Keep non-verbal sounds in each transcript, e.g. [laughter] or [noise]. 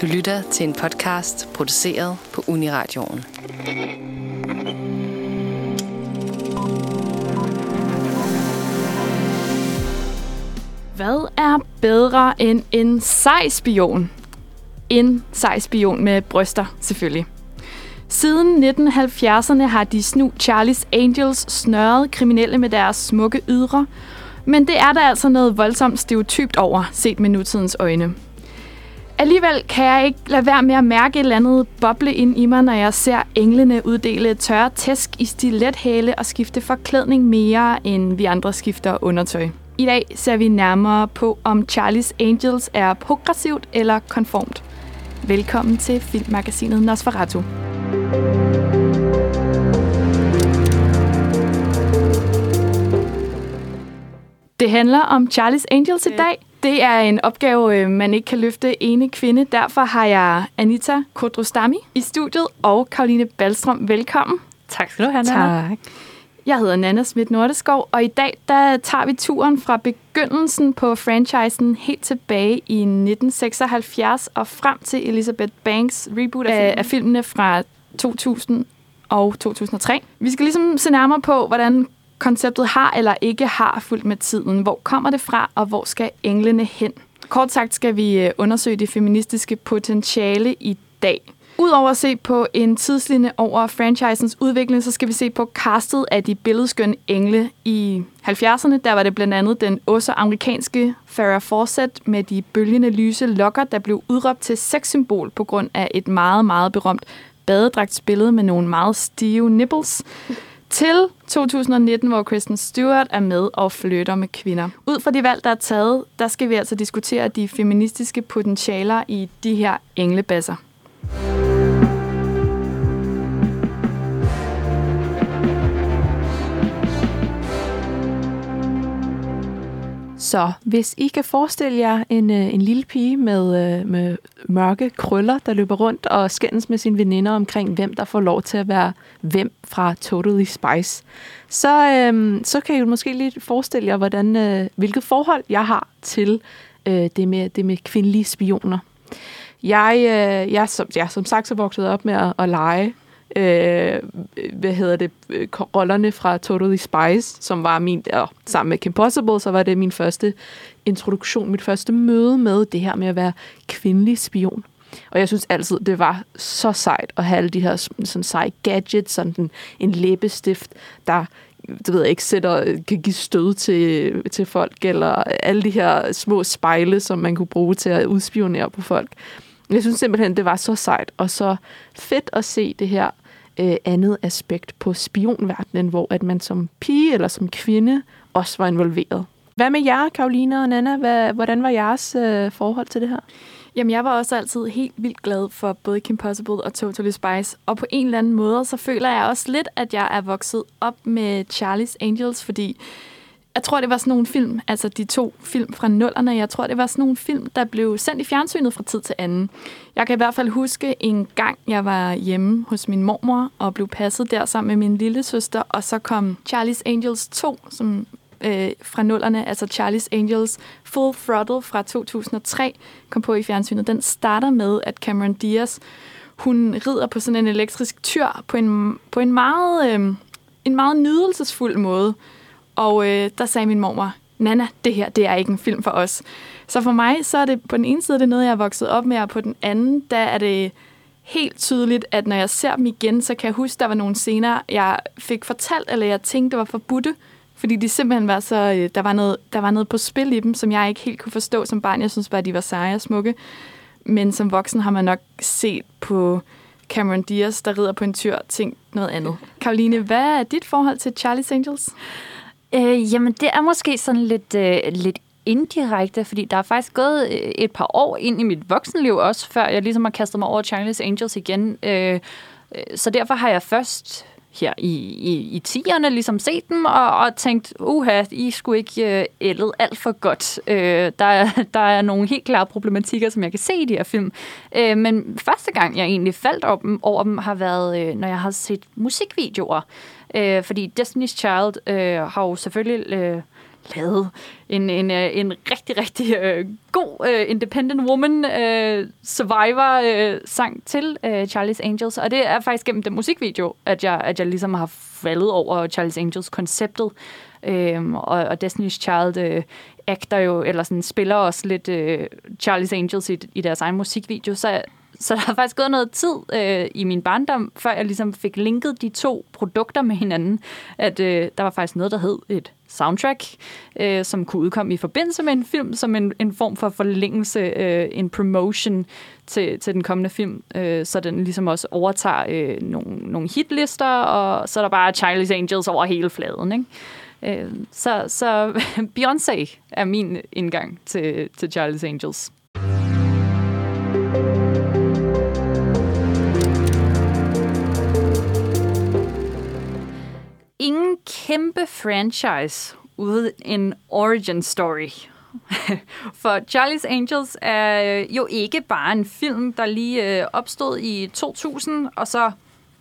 Du lytter til en podcast produceret på Uniradioen. Hvad er bedre end en sej spion? En sej spion med bryster, selvfølgelig. Siden 1970'erne har de snu Charlie's Angels snørret kriminelle med deres smukke ydre, men det er der altså noget voldsomt stereotypt over, set med nutidens øjne. Alligevel kan jeg ikke lade være med at mærke et eller andet boble ind i mig, når jeg ser englene uddele tørre tæsk i stilethæle og skifte forklædning mere, end vi andre skifter undertøj. I dag ser vi nærmere på, om Charlie's Angels er progressivt eller konformt. Velkommen til filmmagasinet Nosferatu. Det handler om Charlie's Angels i dag. Det er en opgave, øh, man ikke kan løfte ene kvinde. Derfor har jeg Anita Kodrostami i studiet og Karoline Balstrøm. Velkommen. Tak skal du have, Nana. Tak. Jeg hedder Nana Schmidt Nordeskov, og i dag der tager vi turen fra begyndelsen på franchisen helt tilbage i 1976 og frem til Elizabeth Banks reboot af, af filmene fra 2000 og 2003. Vi skal ligesom se nærmere på, hvordan konceptet har eller ikke har fulgt med tiden. Hvor kommer det fra, og hvor skal englene hen? Kort sagt skal vi øh, undersøge det feministiske potentiale i dag. Udover at se på en tidslinje over franchisens udvikling, så skal vi se på castet af de billedskønne engle i 70'erne. Der var det blandt andet den også amerikanske Farrah Fawcett med de bølgende lyse lokker, der blev udråbt til sexsymbol på grund af et meget, meget berømt badedragtsbillede med nogle meget stive nipples til 2019, hvor Kristen Stewart er med og flytter med kvinder. Ud fra de valg, der er taget, der skal vi altså diskutere de feministiske potentialer i de her englebasser. Så hvis I kan forestille jer en, øh, en lille pige med, øh, med mørke krøller, der løber rundt og skændes med sine veninder omkring, hvem der får lov til at være hvem fra Totally Spice, så, øhm, så kan I måske lige forestille jer, hvordan, øh, hvilket forhold jeg har til øh, det, med, det med kvindelige spioner. Jeg, øh, jeg, som, jeg som sagt så vokset op med at, at lege øh, hvad hedder det, øh, rollerne fra Totally Spice, som var min, og sammen med Kim Possible, så var det min første introduktion, mit første møde med det her med at være kvindelig spion. Og jeg synes altid, det var så sejt at have alle de her sådan seje gadgets, sådan en, en læbestift, der det ved jeg ikke, sætter, kan give stød til, til folk, eller alle de her små spejle, som man kunne bruge til at udspionere på folk. Jeg synes simpelthen, det var så sejt og så fedt at se det her øh, andet aspekt på spionverdenen, hvor at man som pige eller som kvinde også var involveret. Hvad med jer, Karoline og Nana? Hvad, hvordan var jeres øh, forhold til det her? Jamen, jeg var også altid helt vildt glad for både Kim Possible og Totally Spice. Og på en eller anden måde, så føler jeg også lidt, at jeg er vokset op med Charlie's Angels, fordi jeg tror, det var sådan nogle film, altså de to film fra nullerne, jeg tror, det var sådan nogle film, der blev sendt i fjernsynet fra tid til anden. Jeg kan i hvert fald huske en gang, jeg var hjemme hos min mormor og blev passet der sammen med min lille søster, og så kom Charlie's Angels 2, som øh, fra nullerne, altså Charlie's Angels Full Throttle fra 2003, kom på i fjernsynet. Den starter med, at Cameron Diaz, hun rider på sådan en elektrisk tyr på en, på en meget, øh, en meget nydelsesfuld måde. Og øh, der sagde min mormor, Nana, det her, det er ikke en film for os. Så for mig, så er det på den ene side det er noget, jeg er vokset op med, og på den anden, der er det helt tydeligt, at når jeg ser dem igen, så kan jeg huske, der var nogle scener, jeg fik fortalt, eller jeg tænkte, det var forbudte, fordi de simpelthen var så, øh, der var, noget, der var noget på spil i dem, som jeg ikke helt kunne forstå som barn. Jeg synes bare, de var seje og smukke. Men som voksen har man nok set på Cameron Diaz, der rider på en tyr, tænkt noget andet. Karoline, hvad er dit forhold til Charlie's Angels? Øh, jamen, det er måske sådan lidt, øh, lidt indirekte, fordi der er faktisk gået øh, et par år ind i mit voksenliv også, før jeg ligesom har kastet mig over Charlie's Angels igen. Øh, øh, så derfor har jeg først her i, i, i tierne ligesom set dem og, og tænkt, uha, I skulle ikke øh, ældet alt for godt. Øh, der, [laughs] der er nogle helt klare problematikker, som jeg kan se i de her film. Øh, men første gang, jeg egentlig faldt op, dem, over dem har været, øh, når jeg har set musikvideoer. Øh, fordi Destiny's Child øh, har jo selvfølgelig øh, lavet en, en, øh, en rigtig, rigtig øh, god øh, Independent Woman øh, Survivor-sang øh, til øh, Charlie's Angels. Og det er faktisk gennem den musikvideo, at jeg, at jeg ligesom har faldet over Charlie's Angels-konceptet. Øh, og, og Destiny's Child øh, agter jo, eller sådan spiller også lidt øh, Charlie's Angels i, i deres egen musikvideo. Så så der har faktisk gået noget tid øh, i min barndom, før jeg ligesom fik linket de to produkter med hinanden. At øh, der var faktisk noget, der hed et soundtrack, øh, som kunne udkomme i forbindelse med en film, som en, en form for forlængelse, øh, en promotion til, til den kommende film, øh, så den ligesom også overtager øh, nogle, nogle hitlister, og så er der bare Charlie's Angels over hele fladen, ikke? Øh, så så [laughs] Beyoncé er min indgang til, til Charlie's Angels. Ingen kæmpe franchise uden en origin story. [laughs] For Charlie's Angels er jo ikke bare en film, der lige øh, opstod i 2000, og så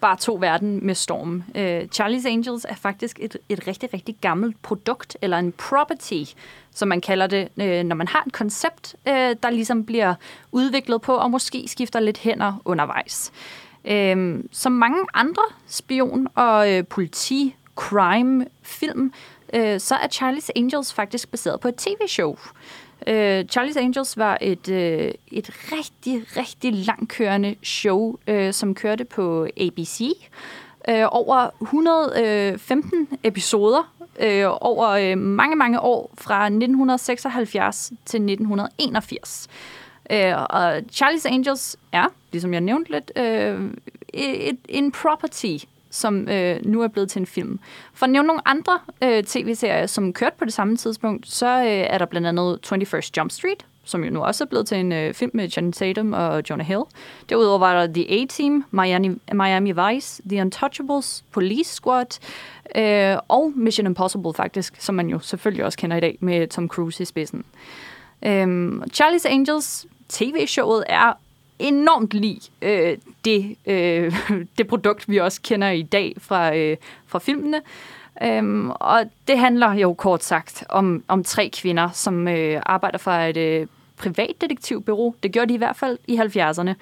bare tog verden med storm. Øh, Charlie's Angels er faktisk et, et rigtig, rigtig gammelt produkt, eller en property, som man kalder det, øh, når man har et koncept, øh, der ligesom bliver udviklet på, og måske skifter lidt hænder undervejs. Øh, som mange andre spion- og øh, politi crime-film, øh, så er Charlie's Angels faktisk baseret på et tv-show. Øh, Charlie's Angels var et, øh, et rigtig, rigtig langkørende show, øh, som kørte på ABC. Øh, over 115 øh, episoder øh, over øh, mange, mange år fra 1976 til 1981. Øh, og Charlie's Angels er, ligesom jeg nævnte lidt, øh, et, en property som øh, nu er blevet til en film. For at nævne nogle andre øh, tv-serier, som kørte på det samme tidspunkt, så øh, er der blandt andet 21st Jump Street, som jo nu også er blevet til en øh, film med Channing Tatum og Jonah Hill. Derudover var der The A-Team, Miami, Miami Vice, The Untouchables, Police Squad øh, og Mission Impossible faktisk, som man jo selvfølgelig også kender i dag med Tom Cruise i spidsen. Øh, Charlie's Angels tv-showet er enormt lide øh, det, øh, [laughs] det produkt, vi også kender i dag fra, øh, fra filmene. Øhm, og det handler jo kort sagt om, om tre kvinder, som øh, arbejder for et øh, privatdetektivbureau. Det gjorde de i hvert fald i 70'erne.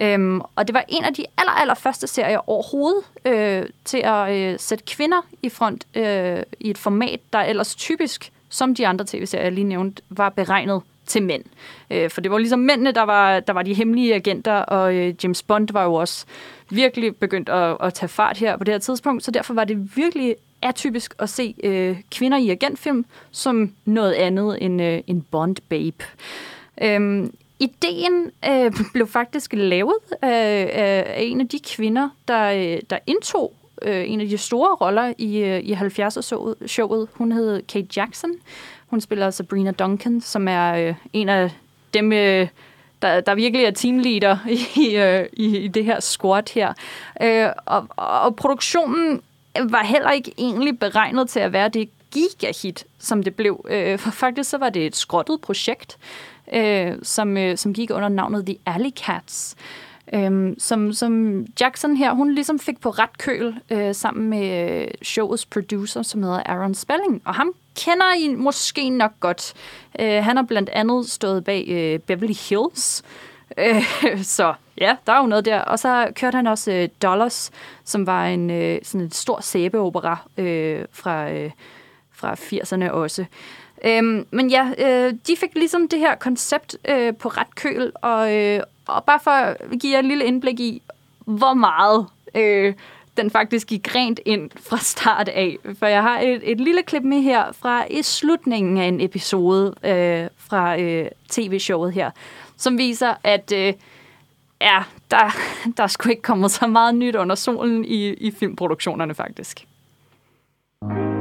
Øhm, og det var en af de aller, aller første serier overhovedet øh, til at øh, sætte kvinder i front øh, i et format, der ellers typisk, som de andre tv-serier, jeg lige nævnte, var beregnet til mænd. Øh, for det var ligesom mændene, der var, der var de hemmelige agenter, og øh, James Bond var jo også virkelig begyndt at, at tage fart her på det her tidspunkt, så derfor var det virkelig atypisk at se øh, kvinder i agentfilm som noget andet end øh, en Bond-babe. Øhm, ideen øh, [laughs] blev faktisk lavet af, af en af de kvinder, der, øh, der indtog øh, en af de store roller i, øh, i 70'er-showet. Hun hed Kate Jackson, hun spiller Sabrina Duncan, som er øh, en af dem, øh, der, der virkelig er teamleader [laughs] i, øh, i, i det her squad her. Øh, og, og produktionen var heller ikke egentlig beregnet til at være det gigahit, som det blev. Øh, for faktisk så var det et skrottet projekt, øh, som, øh, som gik under navnet The Alley Cats. Øhm, som, som Jackson her, hun ligesom fik på ret køl øh, sammen med øh, showets producer, som hedder Aaron Spelling. Og ham kender I måske nok godt. Øh, han har blandt andet stået bag øh, Beverly Hills. Øh, [laughs] så ja, der er jo noget der. Og så kørte han også øh, Dollars, som var en øh, sådan en stor sæbeopera øh, fra, øh, fra 80'erne også. Øhm, men ja, øh, de fik ligesom det her koncept øh, på ret køl, og, øh, og bare for at give jer et lille indblik i, hvor meget øh, den faktisk gik rent ind fra start af. For jeg har et, et lille klip med her fra i slutningen af en episode øh, fra øh, tv-showet her, som viser, at øh, ja, der, [laughs] der skulle ikke kommet så meget nyt under solen i, i filmproduktionerne faktisk. Ah,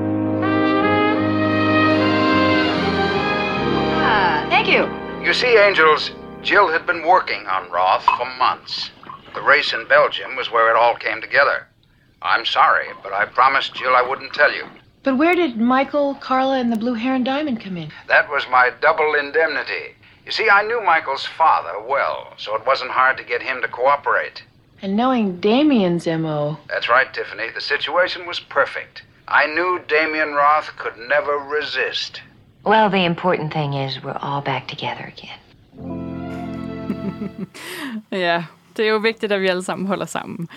thank you. You see, Angels, Jill had been working on Roth for months. The race in Belgium was where it all came together. I'm sorry, but I promised Jill I wouldn't tell you. But where did Michael, Carla, and the Blue Heron Diamond come in? That was my double indemnity. You see, I knew Michael's father well, so it wasn't hard to get him to cooperate. And knowing Damien's M.O. That's right, Tiffany. The situation was perfect. I knew Damien Roth could never resist. Well, the important thing is we're all back together again. [laughs] Ja, det er jo vigtigt, at vi alle sammen holder sammen.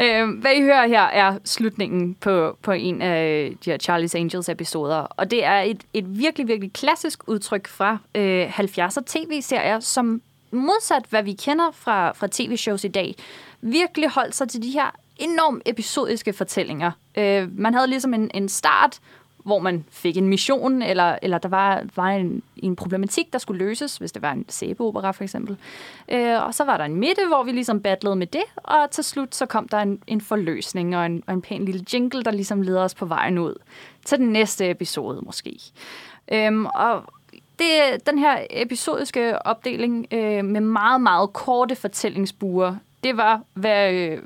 Øh, hvad I hører her er slutningen på, på en af de her Charlie's Angels episoder, og det er et, et virkelig, virkelig klassisk udtryk fra øh, 70'er tv-serier, som modsat hvad vi kender fra, fra tv-shows i dag, virkelig holdt sig til de her enormt episodiske fortællinger. Øh, man havde ligesom en, en start, hvor man fik en mission, eller, eller der var, var en, en problematik, der skulle løses, hvis det var en sæbeopera for eksempel. Øh, og så var der en midte, hvor vi ligesom battlede med det, og til slut så kom der en, en forløsning og en, og en pæn lille jingle, der ligesom leder os på vejen ud til den næste episode måske. Øhm, og det, den her episodiske opdeling øh, med meget, meget korte fortællingsbuer, det var, hvad, øh,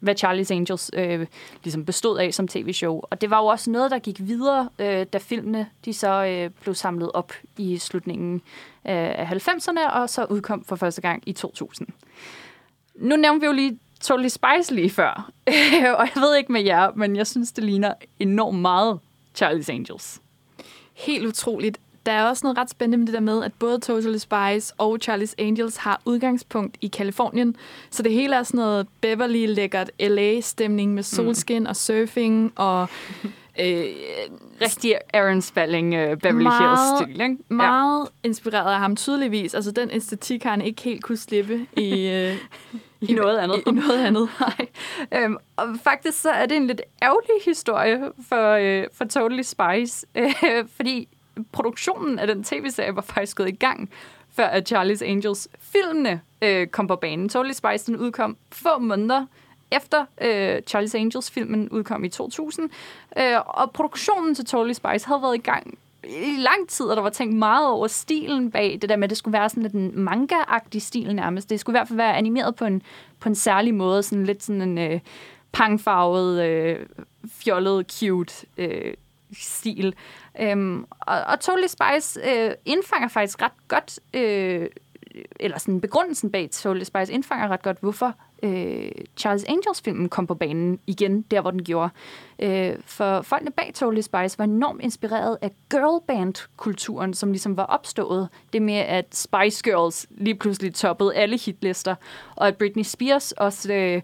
hvad Charlie's Angels øh, ligesom bestod af som tv-show. Og det var jo også noget, der gik videre, øh, da filmene de så øh, blev samlet op i slutningen øh, af 90'erne, og så udkom for første gang i 2000. Nu nævnte vi jo lige Totally Spice lige før, [laughs] og jeg ved ikke med jer, men jeg synes, det ligner enormt meget Charlie's Angels. Helt utroligt der er også noget ret spændende med det der med, at både Totally Spice og Charlie's Angels har udgangspunkt i Kalifornien. Så det hele er sådan noget Beverly lækkert LA-stemning med solskin mm. og surfing og... [laughs] Øh, Rigtig Aaron Spelling, uh, Beverly Hills-stil, ikke? Meget ja. inspireret af ham tydeligvis. Altså den æstetik har han ikke helt kunne slippe i... [laughs] Øh, I noget andet. I, i noget andet. [laughs] Nej. Øhm, og faktisk så er det en lidt ærgerlig historie for, øh, for Totally Spice, øh, fordi produktionen af den tv-serie var faktisk gået i gang, før at Charlie's Angels filmene øh, kom på banen. Totally Spice den udkom få måneder efter øh, Charlie's Angels filmen udkom i 2000, øh, og produktionen til Totally Spice havde været i gang i lang tid, og der var tænkt meget over stilen bag det der med, at det skulle være sådan lidt en manga-agtig stil nærmest. Det skulle i hvert fald være animeret på en, på en særlig måde, sådan lidt sådan en øh, pangfarvet, øh, fjollet, cute øh, stil. Øhm, og, og Totally Spice øh, indfanger faktisk ret godt, øh, eller sådan begrundelsen bag Totally Spice indfanger ret godt, hvorfor øh, Charles Angels-filmen kom på banen igen, der hvor den gjorde. Øh, for folkene bag Totally Spice var enormt inspireret af girlband-kulturen, som ligesom var opstået. Det med, at Spice Girls lige pludselig toppede alle hitlister, og at Britney Spears også øh,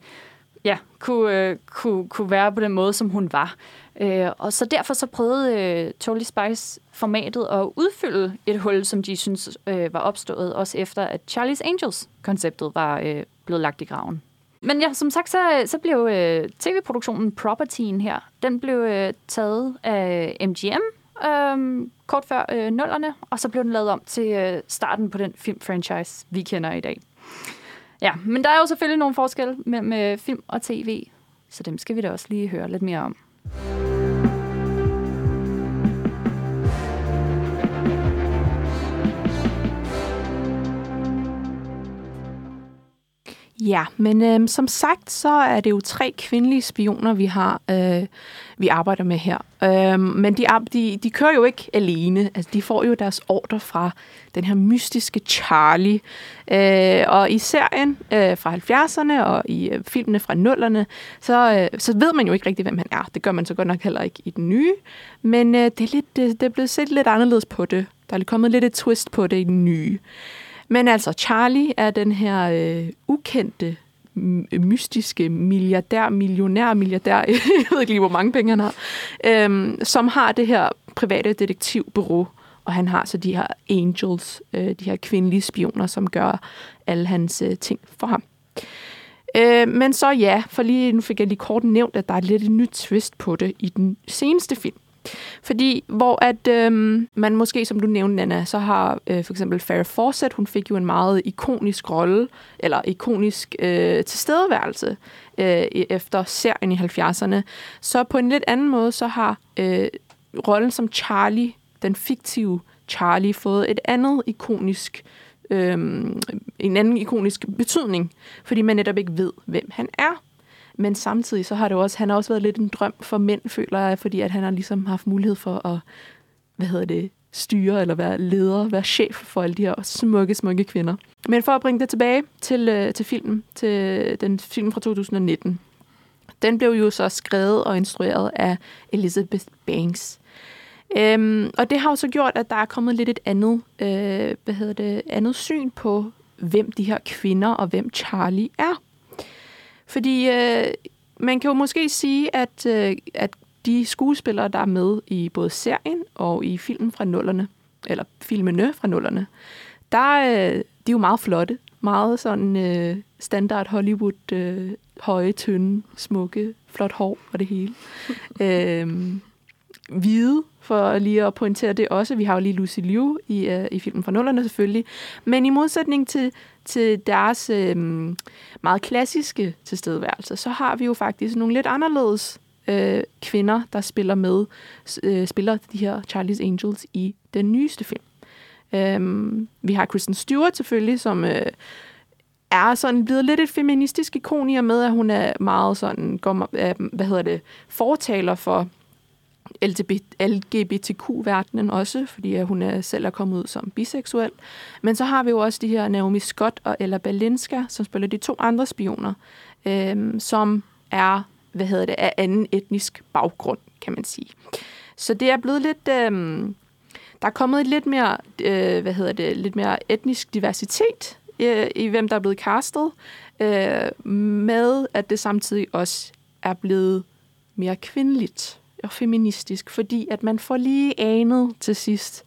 ja, kunne, øh, kunne, kunne være på den måde, som hun var. Øh, og så derfor så prøvede øh, Totally Spice formatet at udfylde et hul, som de synes øh, var opstået, også efter at Charlie's Angels-konceptet var øh, blevet lagt i graven. Men ja, som sagt, så, så blev øh, tv-produktionen Propertyen her, den blev øh, taget af øh, MGM øh, kort før øh, nullerne, og så blev den lavet om til øh, starten på den filmfranchise, vi kender i dag. Ja, men der er jo selvfølgelig nogle forskelle mellem film og tv, så dem skal vi da også lige høre lidt mere om. Ja, men øh, som sagt, så er det jo tre kvindelige spioner, vi har, øh, vi arbejder med her. Øh, men de, de, de kører jo ikke alene. Altså, de får jo deres ordre fra den her mystiske Charlie. Øh, og i serien øh, fra 70'erne og i øh, filmene fra 0'erne, så, øh, så ved man jo ikke rigtig, hvem han er. Det gør man så godt nok heller ikke i den nye. Men øh, det, er lidt, det, det er blevet set lidt anderledes på det. Der er kommet lidt et twist på det i den nye. Men altså, Charlie er den her øh, ukendte, mystiske milliardær, millionær, milliardær, [laughs] jeg ved ikke lige, hvor mange penge han har, øhm, som har det her private detektivbureau, og han har så de her angels, øh, de her kvindelige spioner, som gør alle hans øh, ting for ham. Øh, men så ja, for lige nu fik jeg lige kort nævnt, at der er lidt et nyt twist på det i den seneste film. Fordi hvor at øhm, man måske, som du nævnte, Nana, så har øh, for eksempel Farrah Fawcett, hun fik jo en meget ikonisk rolle, eller ikonisk øh, tilstedeværelse øh, efter serien i 70'erne. Så på en lidt anden måde, så har øh, rollen som Charlie, den fiktive Charlie, fået et andet ikonisk øh, en anden ikonisk betydning, fordi man netop ikke ved, hvem han er. Men samtidig så har det også, han har også været lidt en drøm for mænd, føler jeg, fordi at han har ligesom haft mulighed for at, hvad hedder det, styre eller være leder, være chef for alle de her smukke, smukke kvinder. Men for at bringe det tilbage til, øh, til filmen, til den film fra 2019, Den blev jo så skrevet og instrueret af Elizabeth Banks. Øhm, og det har jo så gjort, at der er kommet lidt et andet, øh, hvad hedder det, andet syn på, hvem de her kvinder og hvem Charlie er. Fordi øh, man kan jo måske sige, at, øh, at de skuespillere, der er med i både serien og i filmen fra nullerne, eller filmene fra nullerne, der, øh, de er jo meget flotte. Meget sådan øh, standard Hollywood, øh, høje, tynde, smukke, flot hår og det hele. [laughs] øhm, hvide, for lige at pointere det også. Vi har jo lige Lucy Liu i, øh, i filmen fra nullerne selvfølgelig. Men i modsætning til, til deres øh, meget klassiske tilstedeværelse, så har vi jo faktisk nogle lidt anderledes øh, kvinder, der spiller med, øh, spiller de her Charlie's Angels i den nyeste film. Øh, vi har Kristen Stewart selvfølgelig, som øh, er sådan blevet lidt et feministisk ikon i og med, at hun er meget sådan, går, øh, hvad hedder det, fortaler for LGBTQ-verdenen også, fordi hun er selv er kommet ud som biseksuel. Men så har vi jo også de her Naomi Scott og Ella Balinska, som spiller de to andre spioner, øh, som er, hvad hedder det, af anden etnisk baggrund, kan man sige. Så det er blevet lidt... Øh, der er kommet et lidt mere, øh, hvad hedder det, lidt mere etnisk diversitet øh, i, hvem der er blevet castet, øh, med at det samtidig også er blevet mere kvindeligt og feministisk, fordi at man får lige anet til sidst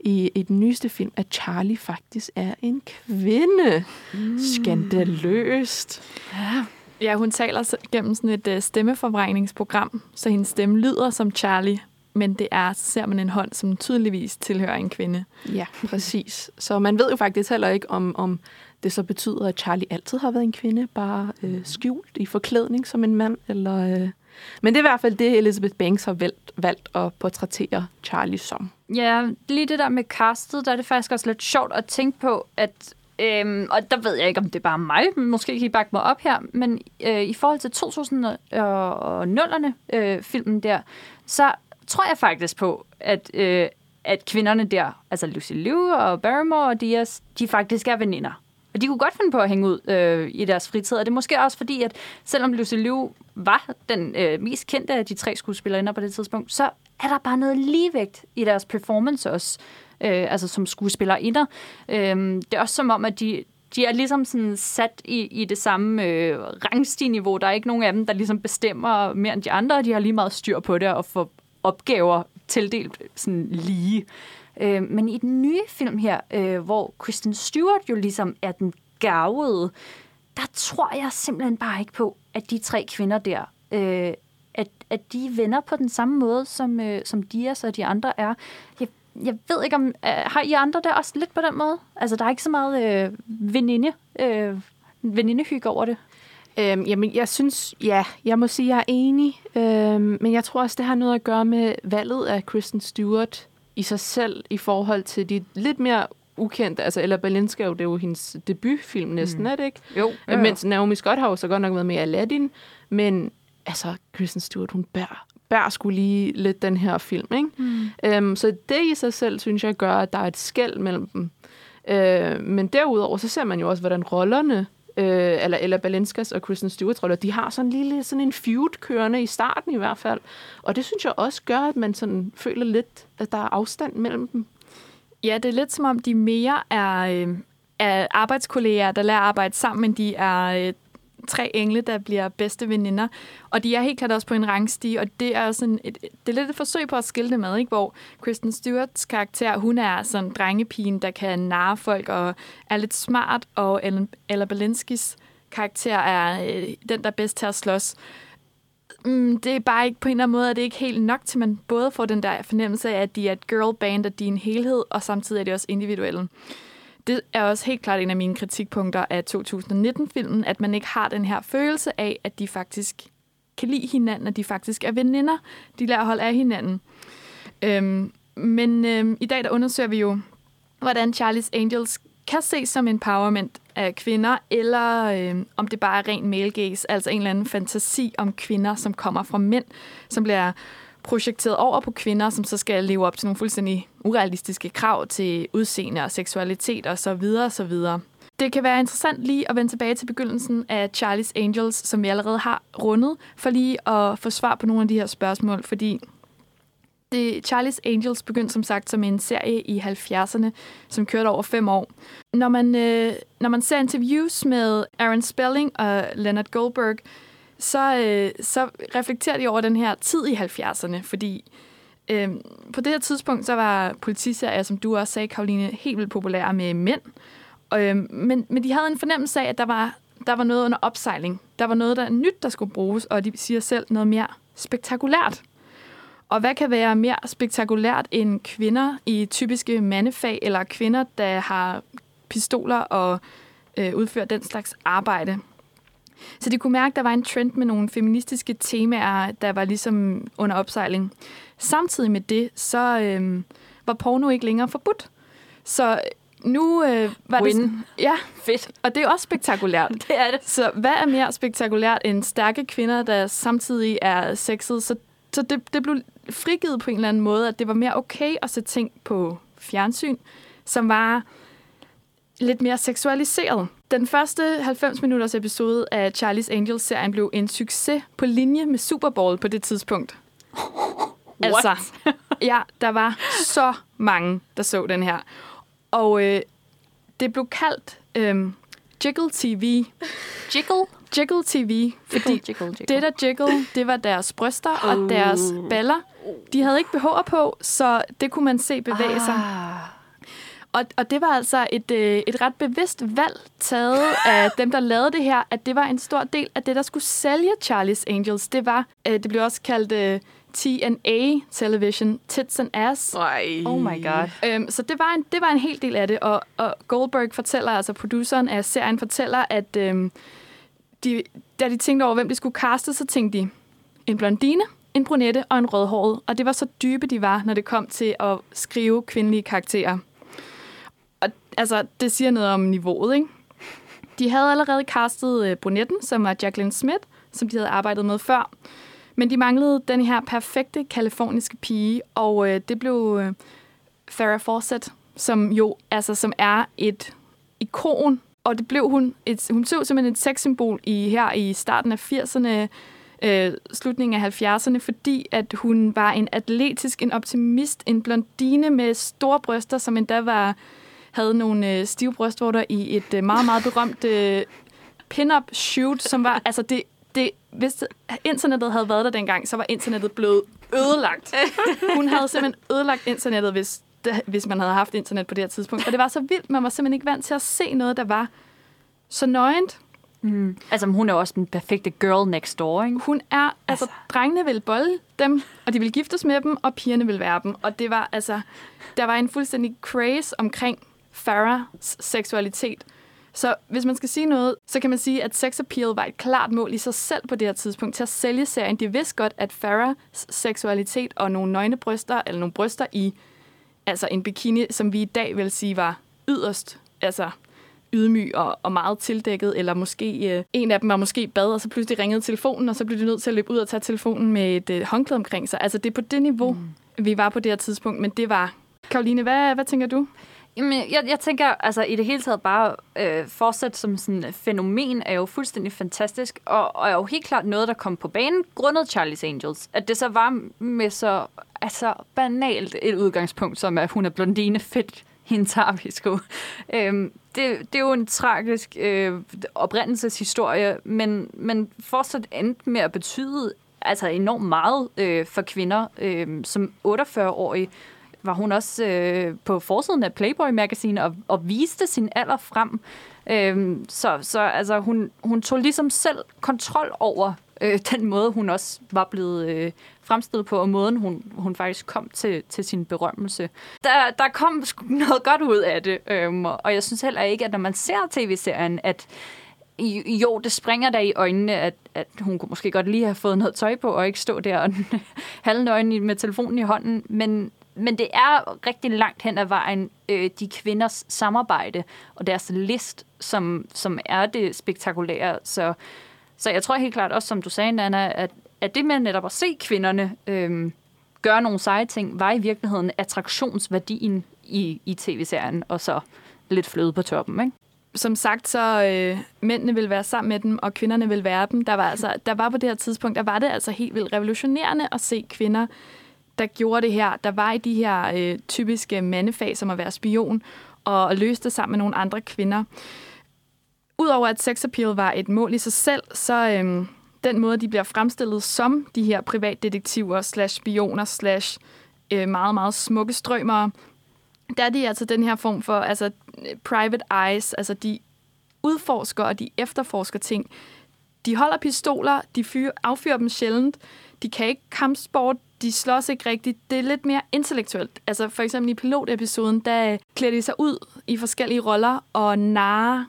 i, i den nyeste film, at Charlie faktisk er en kvinde. Mm. Skandaløst. Ja. Ja, hun taler gennem sådan et uh, stemmeforvrængningsprogram, så hendes stemme lyder som Charlie, men det er, så ser man en hånd, som tydeligvis tilhører en kvinde. Ja, præcis. Så man ved jo faktisk heller ikke, om, om det så betyder, at Charlie altid har været en kvinde, bare øh, skjult i forklædning som en mand, eller... Øh, men det er i hvert fald det, Elizabeth Banks har valgt, valgt at portrættere Charlie som. Ja, lige det der med castet, der er det faktisk også lidt sjovt at tænke på, at Øhm, og der ved jeg ikke, om det er bare mig, måske kan I bakke mig op her, men øh, i forhold til 2000'erne øh, filmen der, så tror jeg faktisk på, at, øh, at kvinderne der, altså Lucy Liu og Barrymore og Diaz, de faktisk er veninder. Og de kunne godt finde på at hænge ud øh, i deres fritid. Og det er måske også fordi, at selvom Lucy Liu var den øh, mest kendte af de tre skuespillere på det tidspunkt, så er der bare noget ligevægt i deres performance også. Øh, altså som skuespillerinder. Øh, det er også som om, at de, de er ligesom sådan sat i, i det samme øh, rangstigniveau. Der er ikke nogen af dem, der ligesom bestemmer mere end de andre, og de har lige meget styr på det og får opgaver tildelt sådan lige. Øh, Øh, men i den nye film her, øh, hvor Kristen Stewart jo ligesom er den gavede, der tror jeg simpelthen bare ikke på, at de tre kvinder der, øh, at, at de vender på den samme måde, som, øh, som Dias og de andre er. Jeg, jeg ved ikke, om øh, har I andre der også lidt på den måde? Altså, der er ikke så meget øh, veninde, øh, venindehygge over det. Øhm, jamen, jeg synes, ja, jeg må sige, jeg er enig. Øhm, men jeg tror også, det har noget at gøre med valget af Kristen Stewart i sig selv i forhold til de lidt mere ukendte. Altså, Ella Balinska, det er jo hendes debutfilm næsten, mm. er det ikke? Jo. jo, jo. Mens Naomi Scott har jo så godt nok været med i Aladdin, men altså, Kristen Stewart, hun bærer, bærer skulle lige lidt den her film, ikke? Mm. Øhm, så det i sig selv, synes jeg, gør, at der er et skæld mellem dem. Øh, men derudover, så ser man jo også, hvordan rollerne øh, eller Ella Balenskas og Kristen Stewart roller, de har sådan en lille sådan en feud kørende i starten i hvert fald. Og det synes jeg også gør, at man sådan føler lidt, at der er afstand mellem dem. Ja, det er lidt som om, de mere er, øh, er arbejdskolleger, der lærer at arbejde sammen, men de er øh, tre engle, der bliver bedste veninder. Og de er helt klart også på en rangstige, og det er sådan et, det er lidt et forsøg på at skille det med, ikke? hvor Kristen Stewarts karakter, hun er sådan drengepigen, der kan narre folk og er lidt smart, og Ella Balinskis karakter er øh, den, der er bedst til at slås. Mm, det er bare ikke på en eller anden måde, at det ikke helt nok til, man både får den der fornemmelse af, at de er et girl band, og de er en helhed, og samtidig er de også individuelle det er også helt klart en af mine kritikpunkter af 2019-filmen, at man ikke har den her følelse af, at de faktisk kan lide hinanden, at de faktisk er veninder. De lærer at holde af hinanden. Øhm, men øhm, i dag der undersøger vi jo, hvordan Charlie's Angels kan ses som empowerment af kvinder, eller øhm, om det bare er ren male gaze, altså en eller anden fantasi om kvinder, som kommer fra mænd, som bliver projekteret over på kvinder, som så skal leve op til nogle fuldstændig urealistiske krav til udseende og seksualitet og så videre og så videre. det kan være interessant lige at vende tilbage til begyndelsen af Charlie's Angels, som vi allerede har rundet, for lige at få svar på nogle af de her spørgsmål, fordi det, Charlie's Angels begyndte som sagt som en serie i 70'erne, som kørte over fem år. Når man, øh, når man ser interviews med Aaron Spelling og Leonard Goldberg, så, øh, så reflekterer de over den her tid i 70'erne, fordi øh, på det her tidspunkt, så var politiserier, som du også sagde, Karoline, helt vildt populære med mænd. Øh, men, men de havde en fornemmelse af, at der var, der var noget under opsejling. Der var noget, der er nyt, der skulle bruges, og de siger selv noget mere spektakulært. Og hvad kan være mere spektakulært end kvinder i typiske mandefag, eller kvinder, der har pistoler og øh, udfører den slags arbejde? Så de kunne mærke, at der var en trend med nogle feministiske temaer, der var ligesom under opsejling. Samtidig med det, så øh, var porno ikke længere forbudt. Så nu øh, var Win. det... Ja, Fedt. og det er også spektakulært. [laughs] Det er det. Så hvad er mere spektakulært end stærke kvinder, der samtidig er sexet? Så, så det, det blev frigivet på en eller anden måde, at det var mere okay at se ting på fjernsyn, som var lidt mere seksualiseret. Den første 90 minutters episode af Charlie's Angels-serien blev en succes på linje med Super Bowl på det tidspunkt. [laughs] Altså, ja, der var så mange, der så den her. Og øh, det blev kaldt øh, Jiggle TV. Jiggle. Jiggle TV, fordi jiggle, jiggle. det der jiggle, det var deres bryster og deres baller. De havde ikke BH'er på, så det kunne man se bevæge sig. Og, og det var altså et, øh, et ret bevidst valg taget af [laughs] dem, der lavede det her, at det var en stor del af det, der skulle sælge Charlie's Angels. Det var, øh, det blev også kaldt øh, TNA Television, Tits and Ass. Ej. Oh my god. Øhm, så det var, en, det var en hel del af det, og, og Goldberg fortæller, altså produceren af serien fortæller, at øhm, de, da de tænkte over, hvem de skulle kaste, så tænkte de en blondine, en brunette og en rødhåret. Og det var så dybe, de var, når det kom til at skrive kvindelige karakterer. Og altså, det siger noget om niveauet, ikke? De havde allerede castet øh, brunetten, som var Jacqueline Smith, som de havde arbejdet med før. Men de manglede den her perfekte kaliforniske pige, og øh, det blev øh, Farrah Fawcett, som jo altså som er et ikon, og det blev hun. Et, hun så simpelthen et sexsymbol i her i starten af 80'erne, øh, slutningen af 70'erne, fordi at hun var en atletisk, en optimist, en blondine med store bryster, som endda var havde nogle øh, stive brystvorter i et øh, meget, meget berømt øh, pin-up shoot, som var, altså det, det, hvis internettet havde været der dengang, så var internettet blevet ødelagt. Hun havde simpelthen ødelagt internettet, hvis, det, hvis man havde haft internet på det her tidspunkt. Og det var så vildt, man var simpelthen ikke vant til at se noget, der var så nøgent. Altså, hun er også den perfekte girl next door, ikke? Hun er, altså, drengene ville bolle dem, og de ville giftes med dem, og pigerne ville være dem. Og det var, altså, der var en fuldstændig craze omkring Farahs seksualitet. Så hvis man skal sige noget, så kan man sige, at sex appeal var et klart mål i sig selv på det her tidspunkt til at sælge serien. De vidste godt, at Farahs seksualitet og nogle nøgne bryster, eller nogle bryster i altså en bikini, som vi i dag vil sige var yderst altså ydmyg og, og meget tildækket, eller måske øh, en af dem var måske bad, og så pludselig ringede telefonen, og så blev de nødt til at løbe ud og tage telefonen med et øh, håndklæde omkring sig. Altså det er på det niveau, mm. vi var på det her tidspunkt, men det var... Karoline, hvad, hvad tænker du? Jamen, jeg, jeg tænker, altså i det hele taget bare øh, fortsat som sådan et fænomen er jo fuldstændig fantastisk, og, og er jo helt klart noget, der kom på banen grundet Charlie's Angels. At det så var med så altså, banalt et udgangspunkt, som at hun er blondine, fedt, hende tager vi sgu. Øhm, det, det er jo en tragisk øh, oprindelseshistorie, men, men fortsat endte med at betyde altså enormt meget øh, for kvinder. Øh, som 48-årige var hun også øh, på forsiden af Playboy Magazine og, og viste sin alder frem. Øh, så så altså, hun, hun tog ligesom selv kontrol over øh, den måde, hun også var blevet øh, fremstillet på, og måden, hun, hun faktisk kom til, til sin berømmelse. Der, der kom noget godt ud af det, øhm, og jeg synes heller ikke, at når man ser tv-serien, at jo, det springer der i øjnene, at, at hun kunne måske godt lige have fået noget tøj på, og ikke stå der og [laughs] halvnøgen med telefonen i hånden, men, men det er rigtig langt hen ad vejen øh, de kvinders samarbejde og deres list, som, som er det spektakulære. Så, så jeg tror helt klart også, som du sagde, Nana, at, at det med netop at se kvinderne øh, gøre nogle seje ting, var i virkeligheden attraktionsværdien i, i tv-serien, og så lidt fløde på toppen, ikke? som sagt, så øh, mændene vil være sammen med dem, og kvinderne vil være dem. Der var, altså, der var på det her tidspunkt, der var det altså helt vildt revolutionerende at se kvinder, der gjorde det her. Der var i de her øh, typiske mandefag, som at være spion, og, løste det sammen med nogle andre kvinder. Udover at sex appeal var et mål i sig selv, så øh, den måde, de bliver fremstillet som de her privatdetektiver, slash spioner, slash øh, meget, meget smukke strømere, der er de altså den her form for altså, øh, private eyes, altså de udforsker og de efterforsker ting. De holder pistoler, de fyrer, affyrer dem sjældent, de kan ikke kampsport, de slås ikke rigtigt. Det er lidt mere intellektuelt. Altså for eksempel i pilotepisoden, der klæder de sig ud i forskellige roller og narrer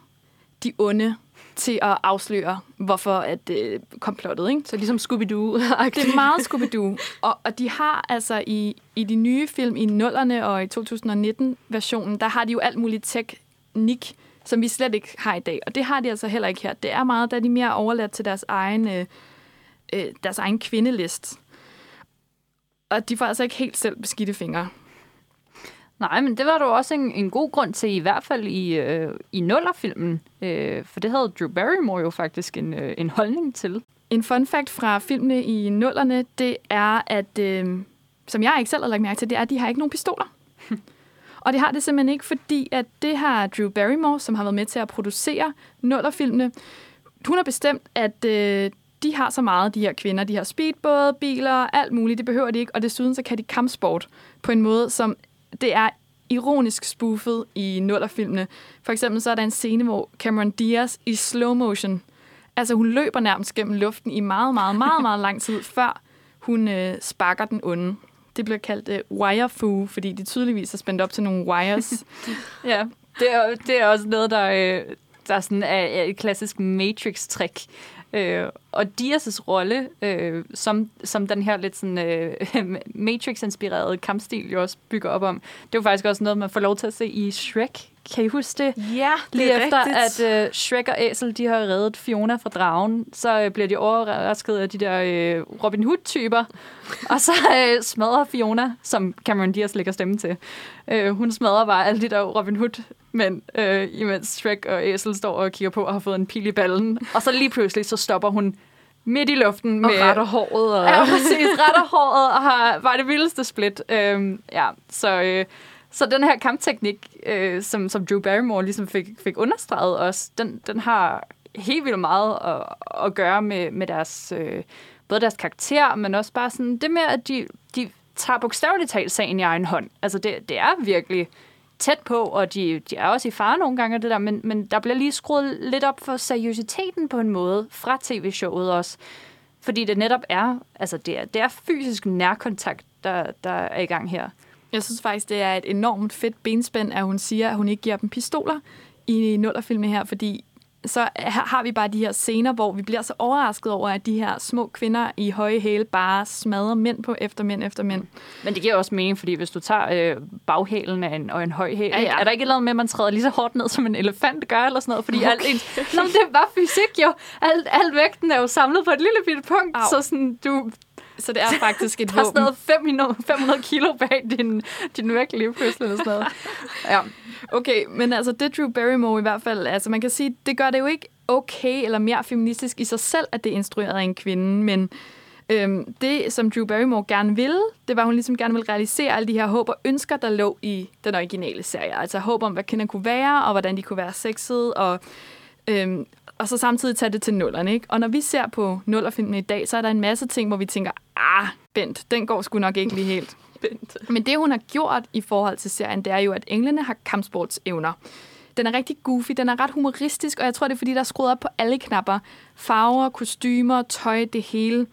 de onde til at afsløre, hvorfor at øh, komplottet, ikke? Så ligesom Scooby-Doo. det er meget Scooby-Doo. Og, og de har altså i, i de nye film, i nullerne og i 2019-versionen, der har de jo alt muligt teknik, som vi slet ikke har i dag. Og det har de altså heller ikke her. Det er meget, der er de mere overladt til deres egen, øh, øh, deres egen kvindelist. Og de får altså ikke helt selv beskidte fingre. Nej, men det var der også en, en god grund til, i hvert fald i, øh, i nullerfilmen. Øh, for det havde Drew Barrymore jo faktisk en, øh, en holdning til. En fun fact fra filmene i nullerne, det er, at, øh, som jeg ikke selv har lagt mærke til, det er, at de har ikke nogen pistoler. [laughs] Og det har det simpelthen ikke, fordi at det har Drew Barrymore, som har været med til at producere nullerfilmene, hun har bestemt, at øh, de har så meget, de her kvinder. De har speedbåde, biler, alt muligt. Det behøver de ikke. Og desuden så kan de kampsport på en måde, som det er ironisk spoofet i nullerfilmene. For eksempel så er der en scene, hvor Cameron Diaz i slow motion, altså hun løber nærmest gennem luften i meget, meget, meget, meget lang tid, [laughs] før hun øh, sparker den onde. Det bliver kaldt øh, wirefu, fordi de tydeligvis er spændt op til nogle wires. [laughs] ja, det er, det er også noget, der, øh, der sådan er et klassisk Matrix-trick. Øh, og Dias' rolle, øh, som, som den her lidt sådan øh, [laughs] Matrix-inspirerede kampstil jo også bygger op om, det er jo faktisk også noget, man får lov til at se i Shrek. Kan I huske det? Ja, det Lige er efter, rigtigt. at øh, Shrek og Æsel, de har reddet Fiona fra dragen, så øh, bliver de overrasket af de der øh, Robin Hood-typer. og så [laughs] øh, smadrer Fiona, som Cameron Diaz lægger stemme til. Øh, hun smadrer bare alle de der Robin Hood men øh, imens Shrek og Æsel står og kigger på og har fået en pil i ballen. Og så lige pludselig, så stopper hun midt i luften. Og med, retter håret. Og... Ja, præcis. Retter håret og har, var det vildeste split. Øhm, ja, så, øh, så den her kampteknik, øh, som, som Drew Barrymore ligesom fik, fik understreget også, den, den har helt vildt meget at, at gøre med, med deres, øh, både deres karakter, men også bare sådan det med, at de, de tager bogstaveligt talt sagen i egen hånd. Altså det, det er virkelig tæt på, og de, de er også i fare nogle gange det der, men, men der bliver lige skruet lidt op for seriøsiteten på en måde fra tv-showet også. Fordi det netop er, altså det er, det er fysisk nærkontakt, der, der er i gang her. Jeg synes faktisk, det er et enormt fedt benspænd, at hun siger, at hun ikke giver dem pistoler i nullerfilmen her, fordi så har vi bare de her scener, hvor vi bliver så overrasket over, at de her små kvinder i høje hæle bare smadrer mænd på efter mænd efter mænd. Men det giver også mening, fordi hvis du tager øh, baghælen af en, og en høj hæl, Ja, ja. er der ikke noget med, at man træder lige så hårdt ned, som en elefant gør, eller sådan noget? Fordi okay. alt ens, Nå, det er bare fysik jo. Alt, alt vægten er jo samlet på et lille bitte punkt, Au. så sådan, du Så det er faktisk et der er sådan våben. noget 500, 500 kilo bag din, din virkelige fødsel eller sådan noget. Ja. Okay, men altså det Drew Barrymore i hvert fald, altså man kan sige, det gør det jo ikke okay eller mere feministisk i sig selv, at det er instrueret af en kvinde, men øhm, det, som Drew Barrymore gerne ville, det var, at hun ligesom gerne ville realisere alle de her håb og ønsker, der lå i den originale serie. Altså håb om, hvad kvinder kunne være, og hvordan de kunne være sexede, og, øhm, og så samtidig tage det til nullerne. Ikke? Og når vi ser på nullerfilmene i dag, så er der en masse ting, hvor vi tænker, ah, Bent, den går sgu nok ikke lige helt. Bent. Men det, hun har gjort i forhold til serien, det er jo, at englene har kampsportsevner. Den er rigtig goofy, den er ret humoristisk, og jeg tror, det er, fordi der er skruet op på alle knapper. Farver, kostymer, tøj, det hele.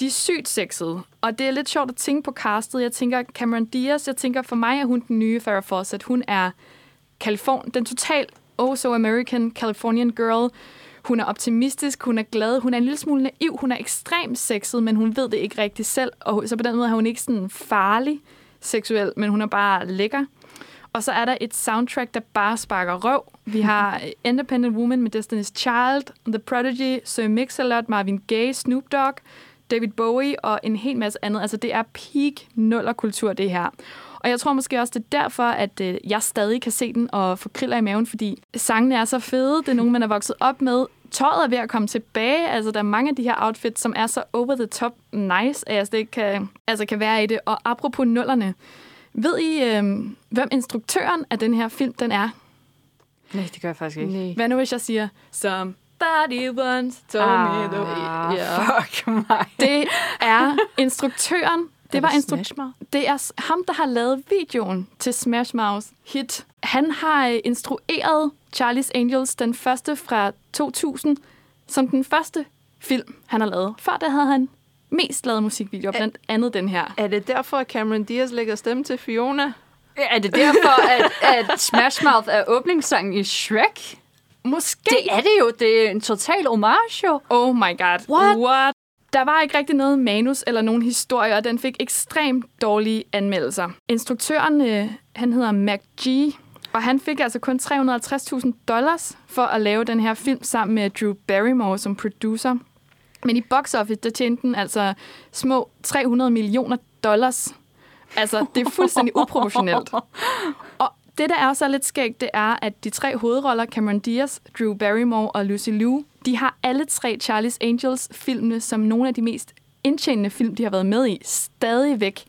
De er sygt sexede, og det er lidt sjovt at tænke på castet. Jeg tænker Cameron Diaz, jeg tænker for mig er hun den nye Farrah Fawcett. Hun er Californ den total oh so American Californian girl. Hun er optimistisk, hun er glad, hun er en lille smule naiv, hun er ekstremt sexet, men hun ved det ikke rigtig selv, og så på den måde er hun ikke sådan farlig seksuel, men hun er bare lækker. Og så er der et soundtrack, der bare sparker røv. Vi [laughs] har Independent Woman med Destiny's Child, The Prodigy, Sir Mix-a-Lot, Marvin Gaye, Snoop Dogg, David Bowie og en hel masse andet. Altså, det er peak nullerkultur, det her. Og jeg tror måske også, det er derfor, at øh, jeg stadig kan se den og få kriller i maven, fordi sangene er så fede. Det er nogen, man er vokset op med. Tøjet er ved at komme tilbage. Altså, der er mange af de her outfits, som er så over the top nice, at jeg slet ikke kan, altså, kan være i det. Og apropos nullerne, ved I, øh, hvem instruktøren af den her film den er? Nej, det gør jeg faktisk ikke. Nej. Hvad nu, hvis jeg siger, somebody once told me the way. Ah, fuck mig. Det er instruktøren. Det var instru- Smash Mouth? det er ham, der har lavet videoen til Smash Mouth hit. Han har øh, instrueret Charlie's Angels, den første fra 2000, som den første film, han har lavet. Før det havde han mest lavet musikvideoer, blandt andet den her. Er det derfor, at Cameron Diaz lægger stemme til Fiona? Er det derfor, at, at Smash Mouth er åbningssangen i Shrek? Måske. Det er det jo. Det er en total homage, jo. Oh my god. What? What? Der var ikke rigtig noget manus eller nogen historie, og den fik ekstremt dårlige anmeldelser. Instruktøren, øh, han hedder Mac G, og han fik altså kun 350.000 dollars for at lave den her film sammen med Drew Barrymore som producer. Men i box office, der tjente den altså små 300 millioner dollars. Altså, det er fuldstændig uproportionelt. Og det, der er så lidt skægt, det er, at de tre hovedroller, Cameron Diaz, Drew Barrymore og Lucy Liu, de har alle tre Charlie's Angels-filmene som nogle af de mest indtjenende film, de har været med i, stadigvæk.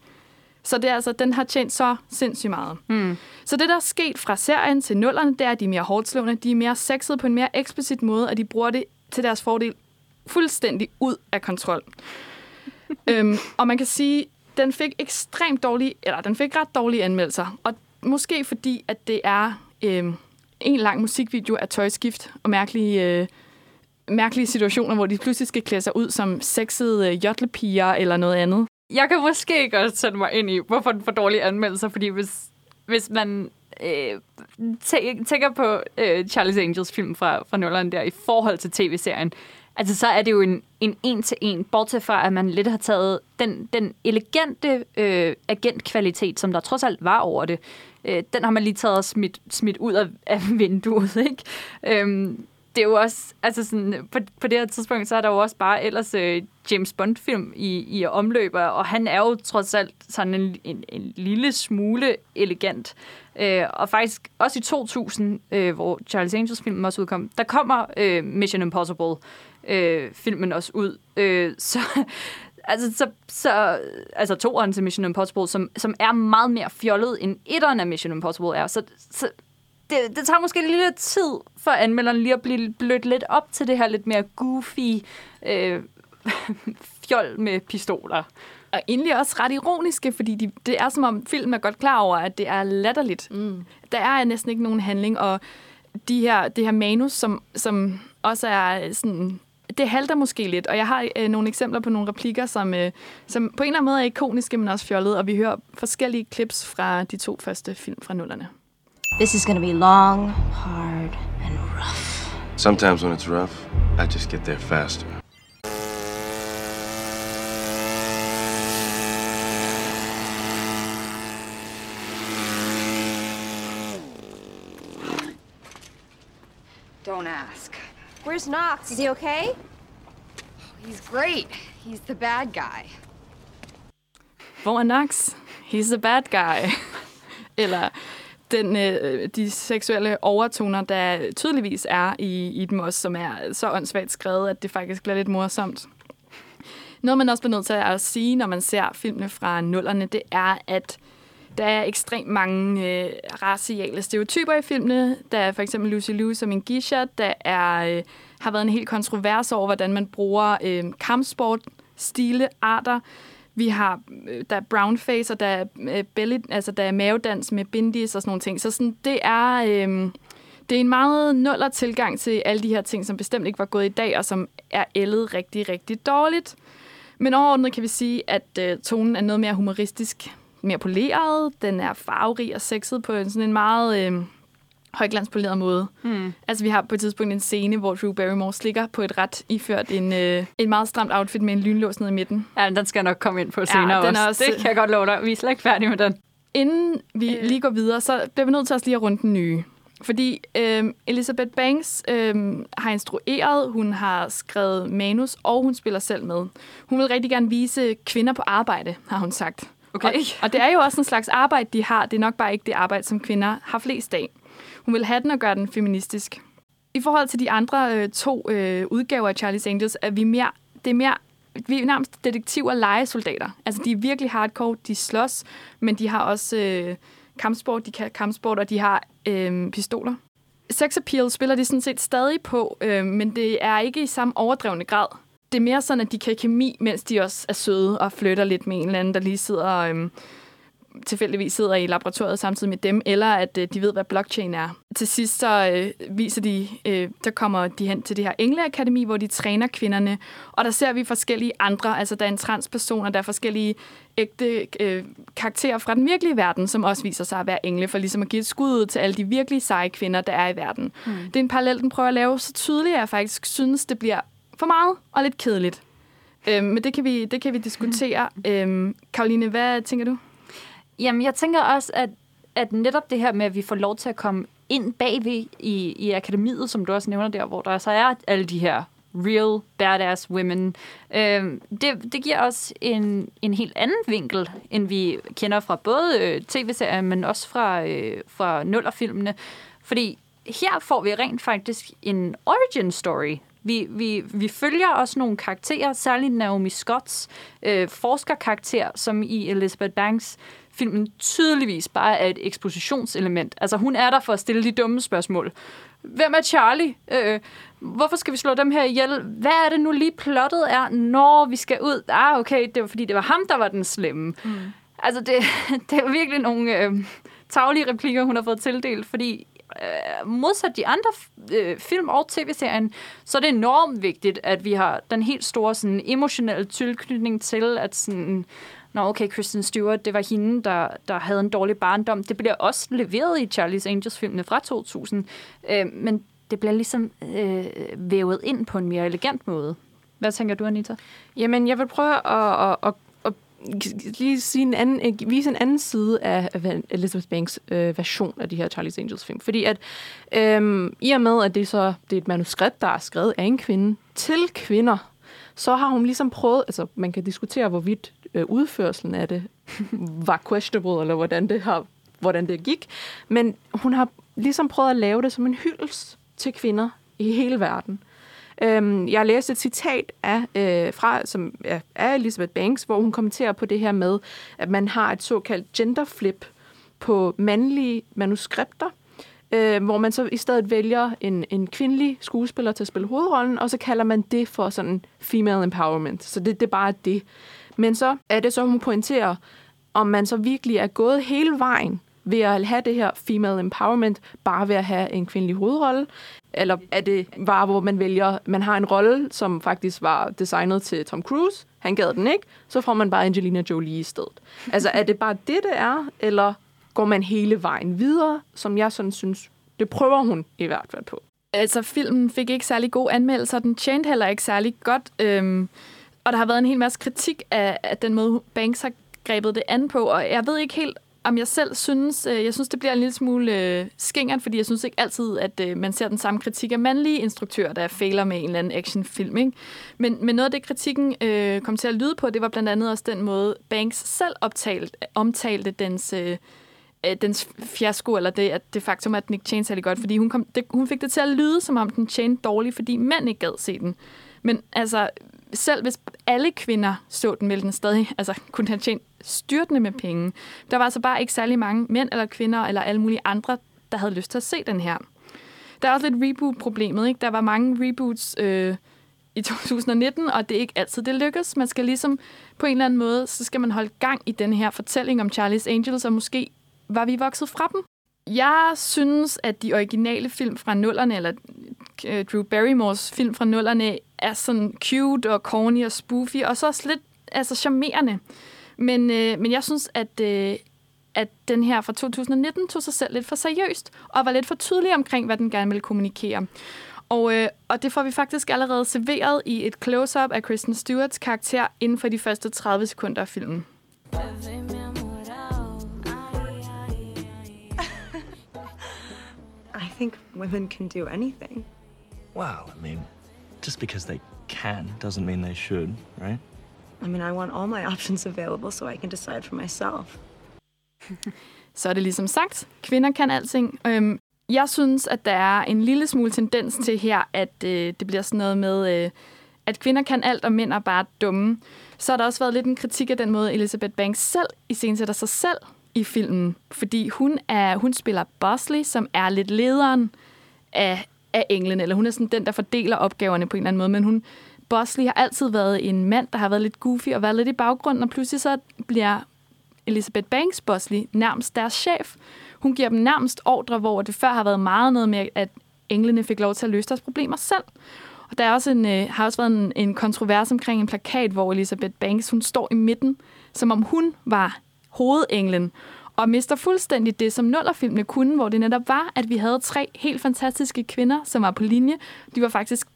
Så det er altså, den har tjent så sindssygt meget. Mm. Så det, der er sket fra serien til nullerne, det er, at de er mere hårdslående, de er mere sexede på en mere eksplicit måde, og de bruger det til deres fordel fuldstændig ud af kontrol. [laughs] øhm, og man kan sige, den fik ekstremt dårlige, eller den fik ret dårlige anmeldelser. Og måske fordi, at det er øhm, en lang musikvideo af tøjskift og mærkelige, øh, mærkelige situationer, hvor de pludselig skal klæde sig ud som sexede øh, jotlepiger eller noget andet. Jeg kan måske godt sætte mig ind i, hvorfor den får dårlige anmeldelser, fordi hvis, hvis man øh, tæ- tænker på øh, Charlie's Angels film fra, fra nulleren der i forhold til tv-serien, altså så er det jo en, en en-til-en, bortset fra, at man lidt har taget den, den elegante øh, agentkvalitet, som der trods alt var over det, øh, den har man lige taget og smidt, smidt ud af, af vinduet, [laughs] ikke? Øhm, det er jo også, altså sådan, på, på det her tidspunkt, så er der jo også bare ellers øh, James Bond-film i, i omløb, og han er jo trods alt sådan en, en, en lille smule elegant. Øh, og faktisk også i 2000, øh, hvor Charles Angels-filmen også udkom, der kommer øh, Mission Impossible-filmen øh, også ud. Øh, så, [laughs] altså, så, så, altså toeren til Mission Impossible, som, som er meget mere fjollet, end etteren af Mission Impossible er. Så, så det, det tager måske lidt lidt tid for anmelderen lige at blive blødt lidt op til det her lidt mere goofy øh, [laughs] fjol med pistoler. Og egentlig også ret ironiske, fordi de, det er som om filmen er godt klar over, at det er latterligt. Mm. Der er næsten ikke nogen handling, og de her, det her manus, som, som også er sådan... Det halter måske lidt, og jeg har øh, nogle eksempler på nogle replikker, som, øh, som på en eller anden måde er ikoniske, men også fjollede, og vi hører forskellige clips fra de to første film fra nullerne. This is gonna be long, hard, and rough. Sometimes when it's rough, I just get there faster. Don't ask. Where's Knox? Is he okay? He's great. He's the bad guy. Hvor er Knox? He's the bad guy. [laughs] Eller den, øh, de seksuelle overtoner, der tydeligvis er i, i dem også, som er så åndssvagt skrevet, at det faktisk bliver lidt morsomt. Noget, man også bliver nødt til at sige, når man ser filmene fra nullerne, det er, at der er ekstremt mange øh, raciale stereotyper i filmene. Der er for eksempel Lucy Liu som en geisha. Der er, øh, har været en helt kontrovers over, hvordan man bruger øh, kampsport, stile, arter. Vi har, øh, der er brownface, og der er, øh, belly, altså der er mavedans med bindis og sådan nogle ting. Så sådan, det er... Øh, det er en meget nuller tilgang til alle de her ting, som bestemt ikke var gået i dag, og som er ældet rigtig, rigtig dårligt. Men overordnet kan vi sige, at øh, tonen er noget mere humoristisk, mere poleret. Den er farverig og sexet på en sådan en meget øh, højglanspoleret måde. Mm. Altså vi har på et tidspunkt en scene, hvor Drew Barrymore slikker på et ret iført en, øh, en meget stramt outfit med en lynlås ned i midten. Ja, den skal jeg nok komme ind på senere den er også. også- Det kan jeg godt love dig. Vi er slet ikke færdige med den. Inden vi lige går videre, så bliver vi nødt til også lige at runde den nye. Fordi øh, Elizabeth Banks øh, har instrueret, hun har skrevet manus, og hun spiller selv med. Hun vil rigtig gerne vise kvinder på arbejde, har hun sagt. Okay. Og, og det er jo også en slags arbejde, de har. Det er nok bare ikke det arbejde, som kvinder har flest af. Hun vil have den og gøre den feministisk. I forhold til de andre øh, to øh, udgaver af Charlie's Angels, er vi mere, det er mere vi er nærmest detektiver og legesoldater. Altså, de er virkelig hardcore. De slås, men de har også øh, kampsport. De kan kampsport, og de har øh, pistoler. Sex appeal spiller de sådan set stadig på, øh, men det er ikke i samme overdrevne grad. Det er mere sådan, at de kan kemi, mens de også er søde og flytter lidt med en eller anden, der lige sidder... Øh, tilfældigvis sidder i laboratoriet samtidig med dem, eller at øh, de ved, hvad blockchain er. Til sidst så øh, viser de, øh, der kommer de hen til det her Engleakademi, hvor de træner kvinderne, og der ser vi forskellige andre, altså der er en transperson, og der er forskellige ægte øh, karakterer fra den virkelige verden, som også viser sig at være engle, for ligesom at give et skud ud til alle de virkelig seje kvinder, der er i verden. Mm. Det er en parallel, den prøver at lave så tydeligt, at jeg faktisk synes, det bliver for meget og lidt kedeligt. Øhm, men det kan vi, det kan vi diskutere. Mm. [laughs] Øhm, Karoline, hvad tænker du? Jamen, jeg tænker også, at, at netop det her med, at vi får lov til at komme ind bagved i, i akademiet, som du også nævner der, hvor der så er alle de her real badass women. Øh, det, det giver os en, en helt anden vinkel, end vi kender fra både øh, tv-serier, men også fra, øh, fra nullerfilmene. Fordi her får vi rent faktisk en origin story. Vi, vi, vi følger også nogle karakterer, særligt Naomi Scotts øh, forskerkarakter, som i Elizabeth Banks filmen tydeligvis bare er et ekspositionselement. Altså, hun er der for at stille de dumme spørgsmål. Hvem er Charlie? Øh, hvorfor skal vi slå dem her ihjel? Hvad er det nu lige plottet er, når vi skal ud? Ah, okay, det var fordi, det var ham, der var den slemme. Mm. Altså, det, [laughs] det er virkelig nogle øh, taglige replikker, hun har fået tildelt, fordi øh, modsat de andre øh, film og tv-serien, så er det enormt vigtigt, at vi har den helt store sådan, emotionelle tilknytning til, at sådan, Nå, okay, Kristen Stewart, det var hende, der, der havde en dårlig barndom. Det bliver også leveret i Charlie's Angels-filmene fra 2000, øh, men det bliver ligesom øh, vævet ind på en mere elegant måde. Hvad tænker du, Anita? Jamen, jeg vil prøve at, at, at, at lige sige en anden, vise en anden side af, Elizabeth Banks øh, version af de her Charlie's Angels film. Fordi at øh, i og med, at det, så, det er et manuskript, der er skrevet af en kvinde til kvinder, så har hun ligesom prøvet, altså man kan diskutere, hvorvidt øh, udførelsen af det [laughs] var questionable, eller hvordan det, har, hvordan det gik. Men hun har ligesom prøvet at lave det som en hyldest til kvinder i hele verden. Øhm, jeg læste et citat af, øh, fra, som, ja, af Elizabeth Banks, hvor hun kommenterer på det her med, at man har et såkaldt genderflip på mandlige manuskripter, øh, hvor man så i stedet vælger en, en kvindelig skuespiller til at spille hovedrollen, og så kalder man det for sådan female empowerment. Så det, det er bare det. Men så er det så, hun pointerer, om man så virkelig er gået hele vejen ved at have det her female empowerment, bare ved at have en kvindelig hovedrolle, eller er det bare, hvor man vælger, man har en rolle, som faktisk var designet til Tom Cruise, han gad den ikke, så får man bare Angelina Jolie i stedet. Altså, er det bare det, det er, eller går man hele vejen videre, som jeg sådan synes, det prøver hun i hvert fald på. Altså, filmen fik ikke særlig gode anmeldelser, den tjente heller ikke særlig godt. Øhm, og der har været en hel masse kritik af, af den måde, Banks har grebet det an på, og jeg ved ikke helt, om jeg selv synes, øh, jeg synes, det bliver en lille smule øh, skingert, fordi jeg synes ikke altid, at øh, man ser den samme kritik af mandlige instruktører, der fejler med en eller anden actionfilm. Ikke? Men, men noget af det, kritikken øh, kom til at lyde på, det var blandt andet også den måde, Banks selv optalt, omtalte dens, øh, øh, dens fiasko, eller det, at det faktum, at den ikke tjente særlig godt, fordi hun, kom, det, hun fik det til at lyde, som om den tjente dårligt, fordi mænd ikke gad se den. Men altså, selv hvis alle kvinder så den, ville den stadig altså, kunne have tjent styrtende med penge. Der var altså bare ikke særlig mange mænd eller kvinder eller alle mulige andre, der havde lyst til at se den her. Der er også lidt reboot-problemet. Ikke? Der var mange reboots øh, i 2019, og det er ikke altid, det lykkes. Man skal ligesom på en eller anden måde, så skal man holde gang i den her fortælling om Charlie's Angels, og måske var vi vokset fra dem. Jeg synes, at de originale film fra nullerne, eller øh, Drew Barrymores film fra nullerne, er sådan cute og corny og spoofy, og så også lidt altså, charmerende. Men, øh, men jeg synes, at, øh, at den her fra 2019 tog sig selv lidt for seriøst, og var lidt for tydelig omkring, hvad den gerne ville kommunikere. Og, øh, og det får vi faktisk allerede serveret i et close-up af Kristen Stewarts karakter inden for de første 30 sekunder af filmen. I think women can do anything. Well, I mean, just because they can doesn't mean they should, right? I mean, I want all my [laughs] options available so I can decide for myself. [laughs] Så er det ligesom sagt, kvinder kan alting. Øhm, jeg synes, at der er en lille smule tendens til her, at øh, det bliver sådan noget med, øh, at kvinder kan alt, og mænd er bare dumme. Så har der også været lidt en kritik af den måde, Elizabeth Banks selv iscenesætter sig selv i filmen. Fordi hun, er, hun spiller Bosley, som er lidt lederen af, af englen, eller hun er sådan den, der fordeler opgaverne på en eller anden måde, men hun, Bosley har altid været en mand, der har været lidt goofy og været lidt i baggrunden, og pludselig så bliver Elizabeth Banks Bosley nærmest deres chef. Hun giver dem nærmest ordre, hvor det før har været meget noget med, at englene fik lov til at løse deres problemer selv. Og der er også en, øh, har også været en, en kontrovers omkring en plakat, hvor Elizabeth Banks hun står i midten, som om hun var hovedenglen, og mister fuldstændig det, som nullerfilmene kunne, hvor det netop var, at vi havde tre helt fantastiske kvinder, som var på linje. De var faktisk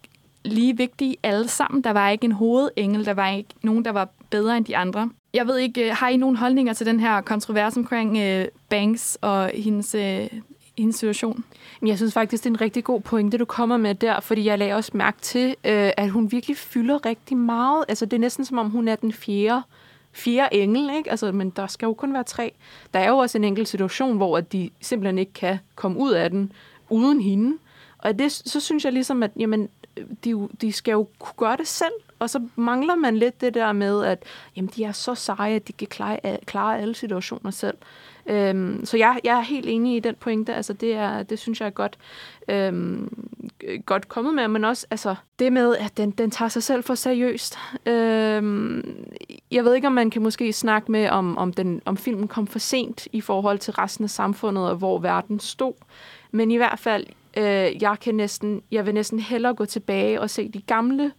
lige vigtige alle sammen. Der var ikke en hovedengel, der var ikke nogen, der var bedre end de andre. Jeg ved ikke, øh, har I nogen holdninger til den her kontrovers omkring øh, Banks og hendes, øh, hendes situation? Jeg synes faktisk, det er en rigtig god pointe, du kommer med der, fordi jeg lagde også mærke til, øh, at hun virkelig fylder rigtig meget. Altså, det er næsten som om, hun er den fjerde, fjerde engel, ikke? Altså, men der skal jo kun være tre. Der er jo også en enkelt situation, hvor de simpelthen ikke kan komme ud af den uden hende. Og det, så synes jeg ligesom, at jamen, de, de skal jo kunne gøre det selv, og så mangler man lidt det der med, at jamen, de er så seje, at de kan klare, klare alle situationer selv. Øhm, så jeg, jeg er helt enig i den pointe. Altså, det, er, det synes jeg er godt, øhm, godt kommet med, men også altså, det med, at den, den tager sig selv for seriøst. Øhm, jeg ved ikke, om man kan måske snakke med, om, om, den, om filmen kom for sent i forhold til resten af samfundet, og hvor verden stod. Men i hvert fald, øh, jeg, kan næsten, jeg vil næsten hellere gå tilbage og se de gamle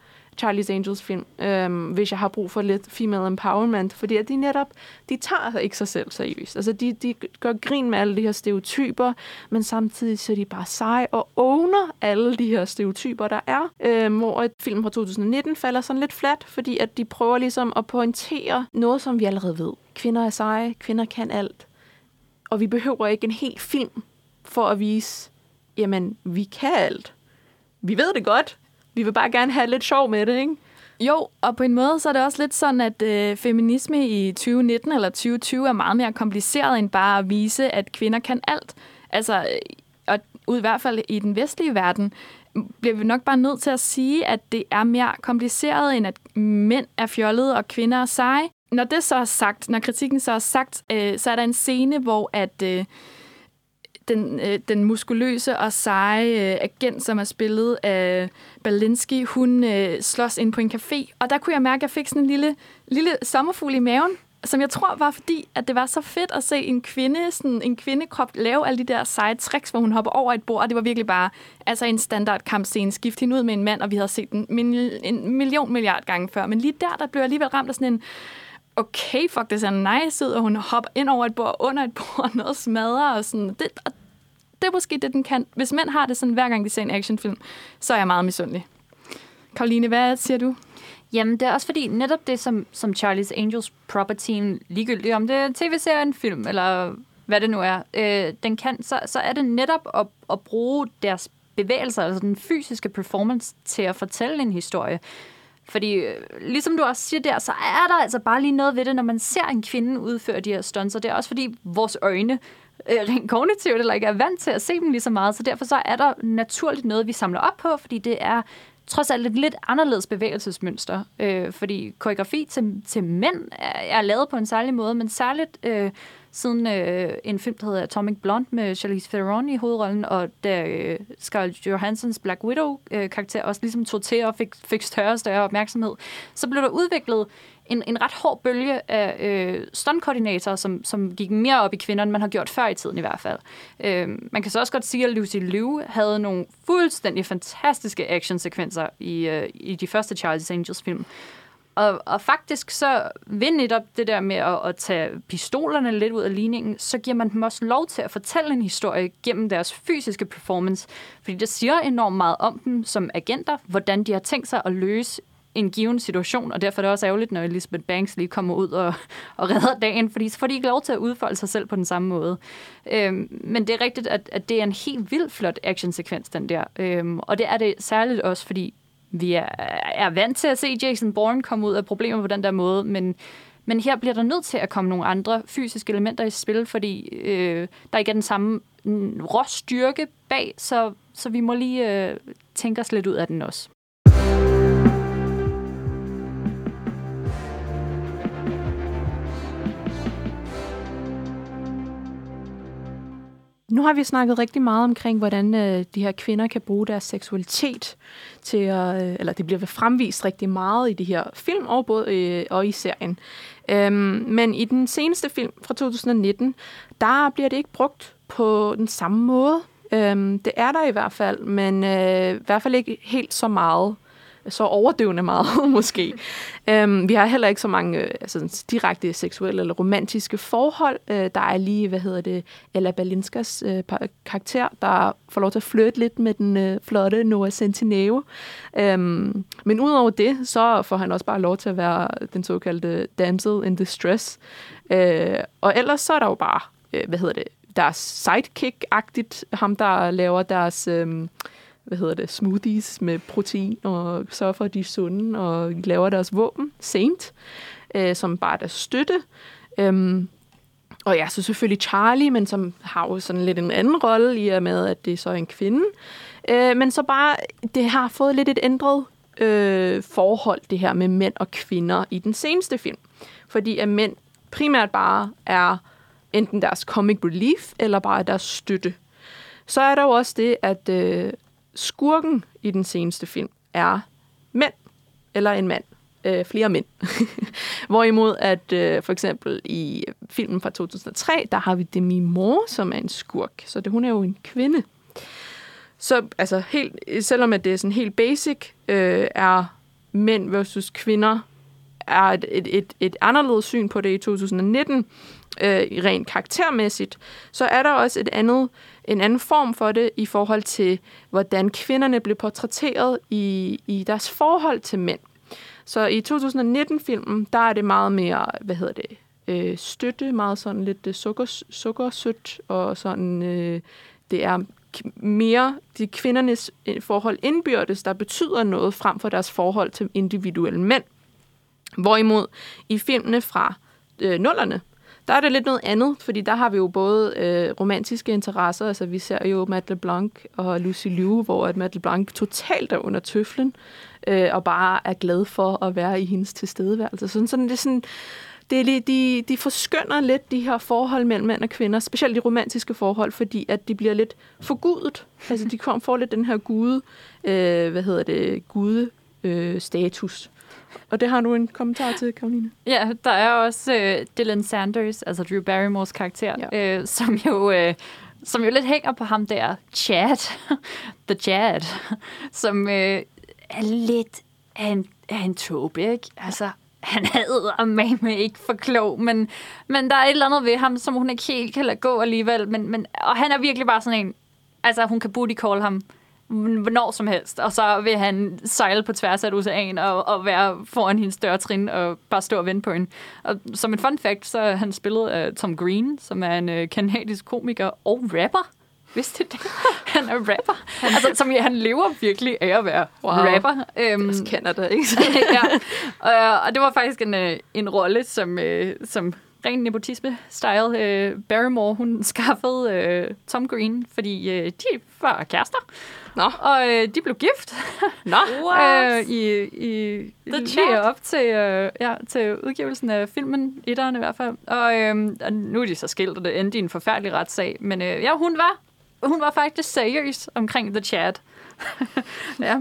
Charlie's Angels film, øh, hvis jeg har brug for lidt female empowerment, fordi at de netop, de tager altså ikke sig selv seriøst. Altså, de, de gør grin med alle de her stereotyper, men samtidig så er de bare seje og owner alle de her stereotyper, der er. Øh, hvor et film fra 2019 falder sådan lidt flat, fordi at de prøver ligesom at pointere noget, som vi allerede ved. Kvinder er seje, kvinder kan alt. Og vi behøver ikke en hel film for at vise, jamen, vi kan alt. Vi ved det godt. Vi vil bare gerne have lidt sjov med det, ikke? Jo, og på en måde så er det også lidt sådan, at øh, feminisme i 2019 eller 2020 er meget mere kompliceret end bare at vise, at kvinder kan alt. Altså, øh, og ud i hvert fald i den vestlige verden, bliver vi nok bare nødt til at sige, at det er mere kompliceret, end at mænd er fjollede og kvinder er seje. Når det så er sagt, når kritikken så er sagt, øh, så er der en scene, hvor at... Øh, den, øh, den muskuløse og seje øh, agent, som er spillet af Balinski, hun øh, slås ind på en café, og der kunne jeg mærke, at jeg fik sådan en lille, lille sommerfugl i maven, som jeg tror var fordi, at det var så fedt at se en kvinde, sådan en kvindekrop lave alle de der seje tricks, hvor hun hopper over et bord, og det var virkelig bare altså en standard kampscene. Skift hende ud med en mand, og vi havde set den en million milliard gange før. Men lige der, der blev jeg alligevel ramt af sådan en, okay, fuck, det ser nice ud, og hun hopper ind over et bord, under et bord, [laughs] og noget smadrer, og sådan. Det, og det er måske det, den kan. Hvis mænd har det sådan, hver gang de ser en actionfilm, så er jeg meget misundelig. Karoline, hvad siger du? Jamen, det er også fordi, netop det, som, som Charlie's Angels property, ligegyldigt om det er tv-serie, en film, eller hvad det nu er, øh, den kan, så, så er det netop at, at bruge deres bevægelser, altså den fysiske performance, til at fortælle en historie. Fordi, øh, ligesom du også siger der, så er der altså bare lige noget ved det, når man ser en kvinde udføre de her stunts, og det er også fordi vores øjne øh, rent kognitivt eller ikke er vant til at se dem lige så meget, så derfor så er der naturligt noget, vi samler op på, fordi det er trods alt et lidt anderledes bevægelsesmønster, øh, fordi koreografi til, til mænd er, er lavet på en særlig måde, men særligt øh, siden øh, en film, der hedder Atomic Blonde med Charlize Theron i hovedrollen, og da øh, Scarlett Johanssons Black Widow-karakter øh, også ligesom tog til og fik, fik større og større opmærksomhed, så blev der udviklet en, en ret hård bølge af øh, stuntkoordinatorer, som, som gik mere op i kvinder, end man har gjort før i tiden i hvert fald. Øh, man kan så også godt sige, at Lucy Liu havde nogle fuldstændig fantastiske actionsekvenser i, øh, i de første Charles Angels film. Og, og faktisk så ved netop det der med at, at tage pistolerne lidt ud af ligningen, så giver man dem også lov til at fortælle en historie gennem deres fysiske performance. Fordi det siger enormt meget om dem som agenter, hvordan de har tænkt sig at løse en given situation, og derfor er det også ærgerligt, når Elizabeth Banks lige kommer ud og, og redder dagen, fordi så får de ikke lov til at udfolde sig selv på den samme måde. Øhm, men det er rigtigt, at, at det er en helt vildt flot actionsekvens, den der. Øhm, og det er det særligt også, fordi vi er, er vant til at se Jason Bourne komme ud af problemer på den der måde, men, men her bliver der nødt til at komme nogle andre fysiske elementer i spil, fordi øh, der ikke er den samme mm, råstyrke bag, så, så vi må lige øh, tænke os lidt ud af den også. Nu har vi snakket rigtig meget omkring, hvordan øh, de her kvinder kan bruge deres seksualitet til at, øh, eller det bliver fremvist rigtig meget i de her film og, både, øh, og i serien. Øhm, men i den seneste film fra 2019, der bliver det ikke brugt på den samme måde. Øhm, det er der i hvert fald, men øh, i hvert fald ikke helt så meget så overdøvende meget, [laughs] måske. Um, vi har heller ikke så mange uh, altså, direkte seksuelle eller romantiske forhold. Uh, der er lige, hvad hedder det, Ella Balinskas uh, øh, karakter, der får lov til at flytte lidt med den uh, flotte Noah Centineo. Um, men udover det, så får han også bare lov til at være den såkaldte damsel in distress. Uh, og ellers så er der jo bare, uh, hvad hedder det, deres sidekick-agtigt, ham der laver deres... Uh, hvad hedder det, smoothies med protein, og sørger for, at de er sunde, og laver deres våben, Saint, øh, som bare er deres støtte. Øhm, og ja, så selvfølgelig Charlie, men som har jo sådan lidt en anden rolle, i og med, at det er så en kvinde. Øh, men så bare, det har fået lidt et ændret øh, forhold, det her med mænd og kvinder i den seneste film. Fordi at mænd primært bare er enten deres comic relief, eller bare deres støtte. Så er der jo også det, at øh, skurken i den seneste film er mænd, eller en mand. Øh, flere mænd. [laughs] Hvorimod at øh, for eksempel i filmen fra 2003, der har vi Demi Moore, som er en skurk. Så det, hun er jo en kvinde. Så altså, helt, selvom at det er sådan helt basic, øh, er mænd versus kvinder, er et, et, et, et anderledes syn på det i 2019, øh, rent karaktermæssigt, så er der også et andet, en anden form for det i forhold til, hvordan kvinderne blev portrætteret i, i deres forhold til mænd. Så i 2019-filmen, der er det meget mere, hvad hedder det, øh, støtte, meget sådan lidt øh, sukker, sukkersødt, og sådan, øh, det er mere de kvindernes øh, forhold indbyrdes, der betyder noget frem for deres forhold til individuelle mænd. Hvorimod i filmene fra øh, nullerne, der er det lidt noget andet, fordi der har vi jo både øh, romantiske interesser, altså vi ser jo Matt LeBlanc og Lucy Liu, hvor at Matt LeBlanc totalt er under tøflen, øh, og bare er glad for at være i hendes tilstedeværelse. Sådan, sådan det er sådan, det er lige, de, de forskynder lidt de her forhold mellem mænd og kvinder, specielt de romantiske forhold, fordi at de bliver lidt forgudet. Altså de kommer får lidt den her gude, øh, hvad hedder det, gude øh, status. Og det har du en kommentar til, Karoline. Ja, der er også øh, Dylan Sanders, altså Drew Barrymores karakter, ja. øh, som jo... Øh, som jo lidt hænger på ham der, Chad, [laughs] The Chad, som øh, er lidt af en, af en tåbe, ikke? Altså, han er med ikke for klog, men, men der er et eller andet ved ham, som hun ikke helt kan lade gå alligevel. Men, men, og han er virkelig bare sådan en, altså hun kan booty call ham hvornår som helst, og så vil han sejle på tværs af et ocean og, og være foran hendes dørtrin og bare stå og vente på hende. Og som en fun fact, så er han spillet af Tom Green, som er en kanadisk komiker og rapper. Vidste det? [laughs] Han er rapper. altså, som, ja, han lever virkelig af at være wow. rapper. Um, det øhm, Canada, ikke? [laughs] ja. Og, og det var faktisk en, øh, en rolle, som, uh, som ren nepotisme-style. Øh, Barrymore, hun skaffede øh, Tom Green, fordi øh, de var kærester. Nå. Og øh, de blev gift. [laughs] Nå, øh, i, i, The lige op til, øh, ja, til udgivelsen af filmen, etteren i hvert fald. Og, øh, og nu er de så skilt, og det endte i en forfærdelig retssag. Men øh, ja, hun var, hun var faktisk seriøs omkring The Chat. [laughs] ja.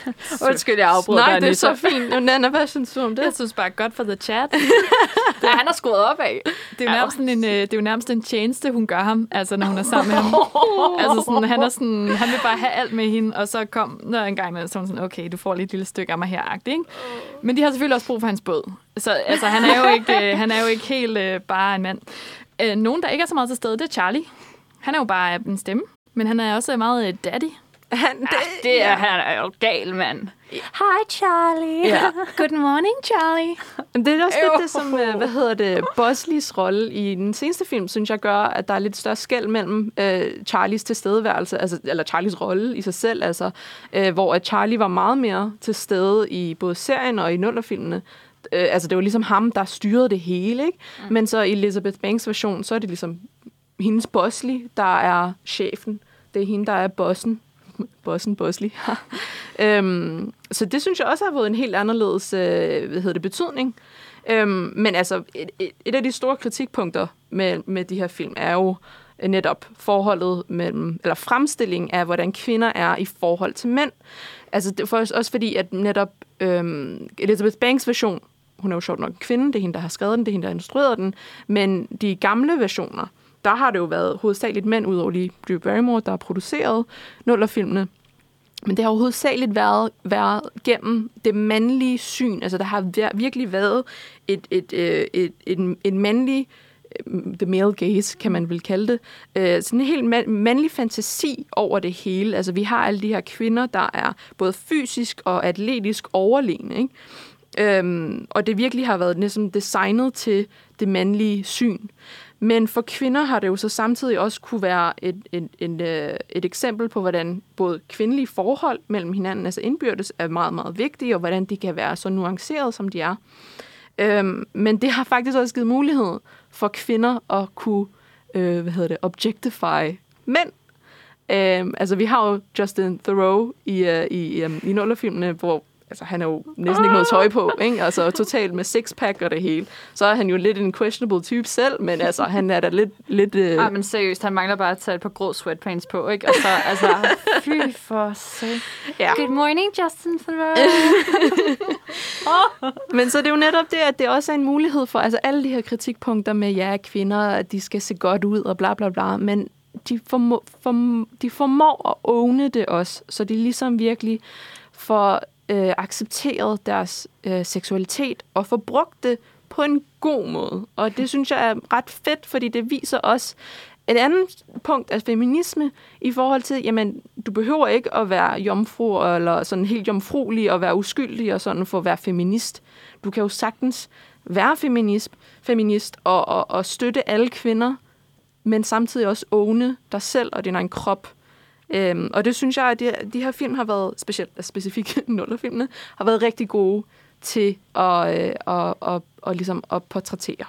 [laughs] Undskyld, jeg afbryder Nej, det er så fint. Nana, hvad synes du om det? Jeg synes bare godt for the chat. [laughs] det er han har skruet op af. Det er, jo nærmest en, øh, det er jo nærmest en tjeneste, hun gør ham, altså når hun er sammen med ham. altså sådan, han, er sådan, han vil bare have alt med hende, og så kom der en gang med, så sådan, okay, du får lige et lille stykke af mig her, ikke? Men de har selvfølgelig også brug for hans båd. Så altså, han, er jo ikke, øh, han er jo ikke helt uh, bare en mand. Uh, nogen, der ikke er så meget til stede, det er Charlie. Han er jo bare en stemme, men han er også meget daddy Han, det, Det er, han er jo gal, mand. Hej, Charlie. Ja. [laughs] Good morning, Charlie. Det er også lidt det, som, øh, hvad hedder det, Bosleys rolle i den seneste film, synes jeg gør, at der er lidt større skæld mellem øh, Charlies tilstedeværelse, altså, eller Charlies rolle i sig selv, altså, øh, hvor at Charlie var meget mere til stede i både serien og i nullerfilmene. Øh, altså, det var ligesom ham, der styrede det hele, ikke? Mm. Men så i Elizabeth Banks version, så er det ligesom hendes Bosley, der er chefen. Det er hende, der er bossen. [laughs] Bossen Bosley. [laughs] øhm, så det synes jeg også har fået en helt anderledes øh, hvad hedder det, betydning. Øhm, men altså, et, et, et af de store kritikpunkter med, med de her film er jo netop forholdet mellem, eller fremstilling af, hvordan kvinder er i forhold til mænd. Altså, det, for, også fordi, at netop øhm, Elizabeth Banks version, hun er jo sjovt nok en kvinde, det er hende, der har skrevet den, det er hende, der har instrueret den, men de gamle versioner, der har det jo været hovedsageligt mænd, udover lige Drew Barrymore, der har produceret nullerfilmene. Men det har jo hovedsageligt været, været gennem det mandlige syn. Altså, der har virkelig været et, et, øh, et, et, et, et mandlig øh, the male gaze, kan man vel kalde det. Øh, sådan en helt ma- mandlig fantasi over det hele. Altså, vi har alle de her kvinder, der er både fysisk og atletisk overlegne, ikke? Øhm, og det virkelig har været næsten designet til det mandlige syn. Men for kvinder har det jo så samtidig også kunne være et, et, et, øh, et eksempel på, hvordan både kvindelige forhold mellem hinanden, altså indbyrdes, er meget, meget vigtige, og hvordan de kan være så nuancerede, som de er. Øhm, men det har faktisk også givet mulighed for kvinder at kunne, øh, hvad hedder det, objectify mænd. Øhm, altså, vi har jo Justin Thoreau i, øh, i, øh, i nullerfilmene, hvor altså, han er jo næsten ikke noget tøj på, ikke? Altså, totalt med sixpack og det hele. Så er han jo lidt en questionable type selv, men altså, han er da lidt... lidt øh, Ej, men seriøst, han mangler bare at tage et par grå sweatpants på, ikke? Og så, altså, fy for sake. Ja. Good morning, Justin Theroux. [laughs] Men så det er jo netop det, at det også er en mulighed for, altså alle de her kritikpunkter med, ja, kvinder, at de skal se godt ud og bla bla bla, men de, formå, form, de formår at åne det også, så de ligesom virkelig får øh, accepteret deres øh, seksualitet og forbrugt det på en god måde. Og det synes jeg er ret fedt, fordi det viser os et andet punkt af feminisme i forhold til, jamen, du behøver ikke at være jomfru eller sådan helt jomfruelig og være uskyldig og sådan for at være feminist. Du kan jo sagtens være feminist, feminist og, og, og støtte alle kvinder, men samtidig også åne dig selv og din egen krop. Øhm, og det synes jeg, at de, de her film har været, specielt specifikt [laughs] nullerfilmene, har været rigtig gode til at, øh, og, og, og ligesom at portrættere.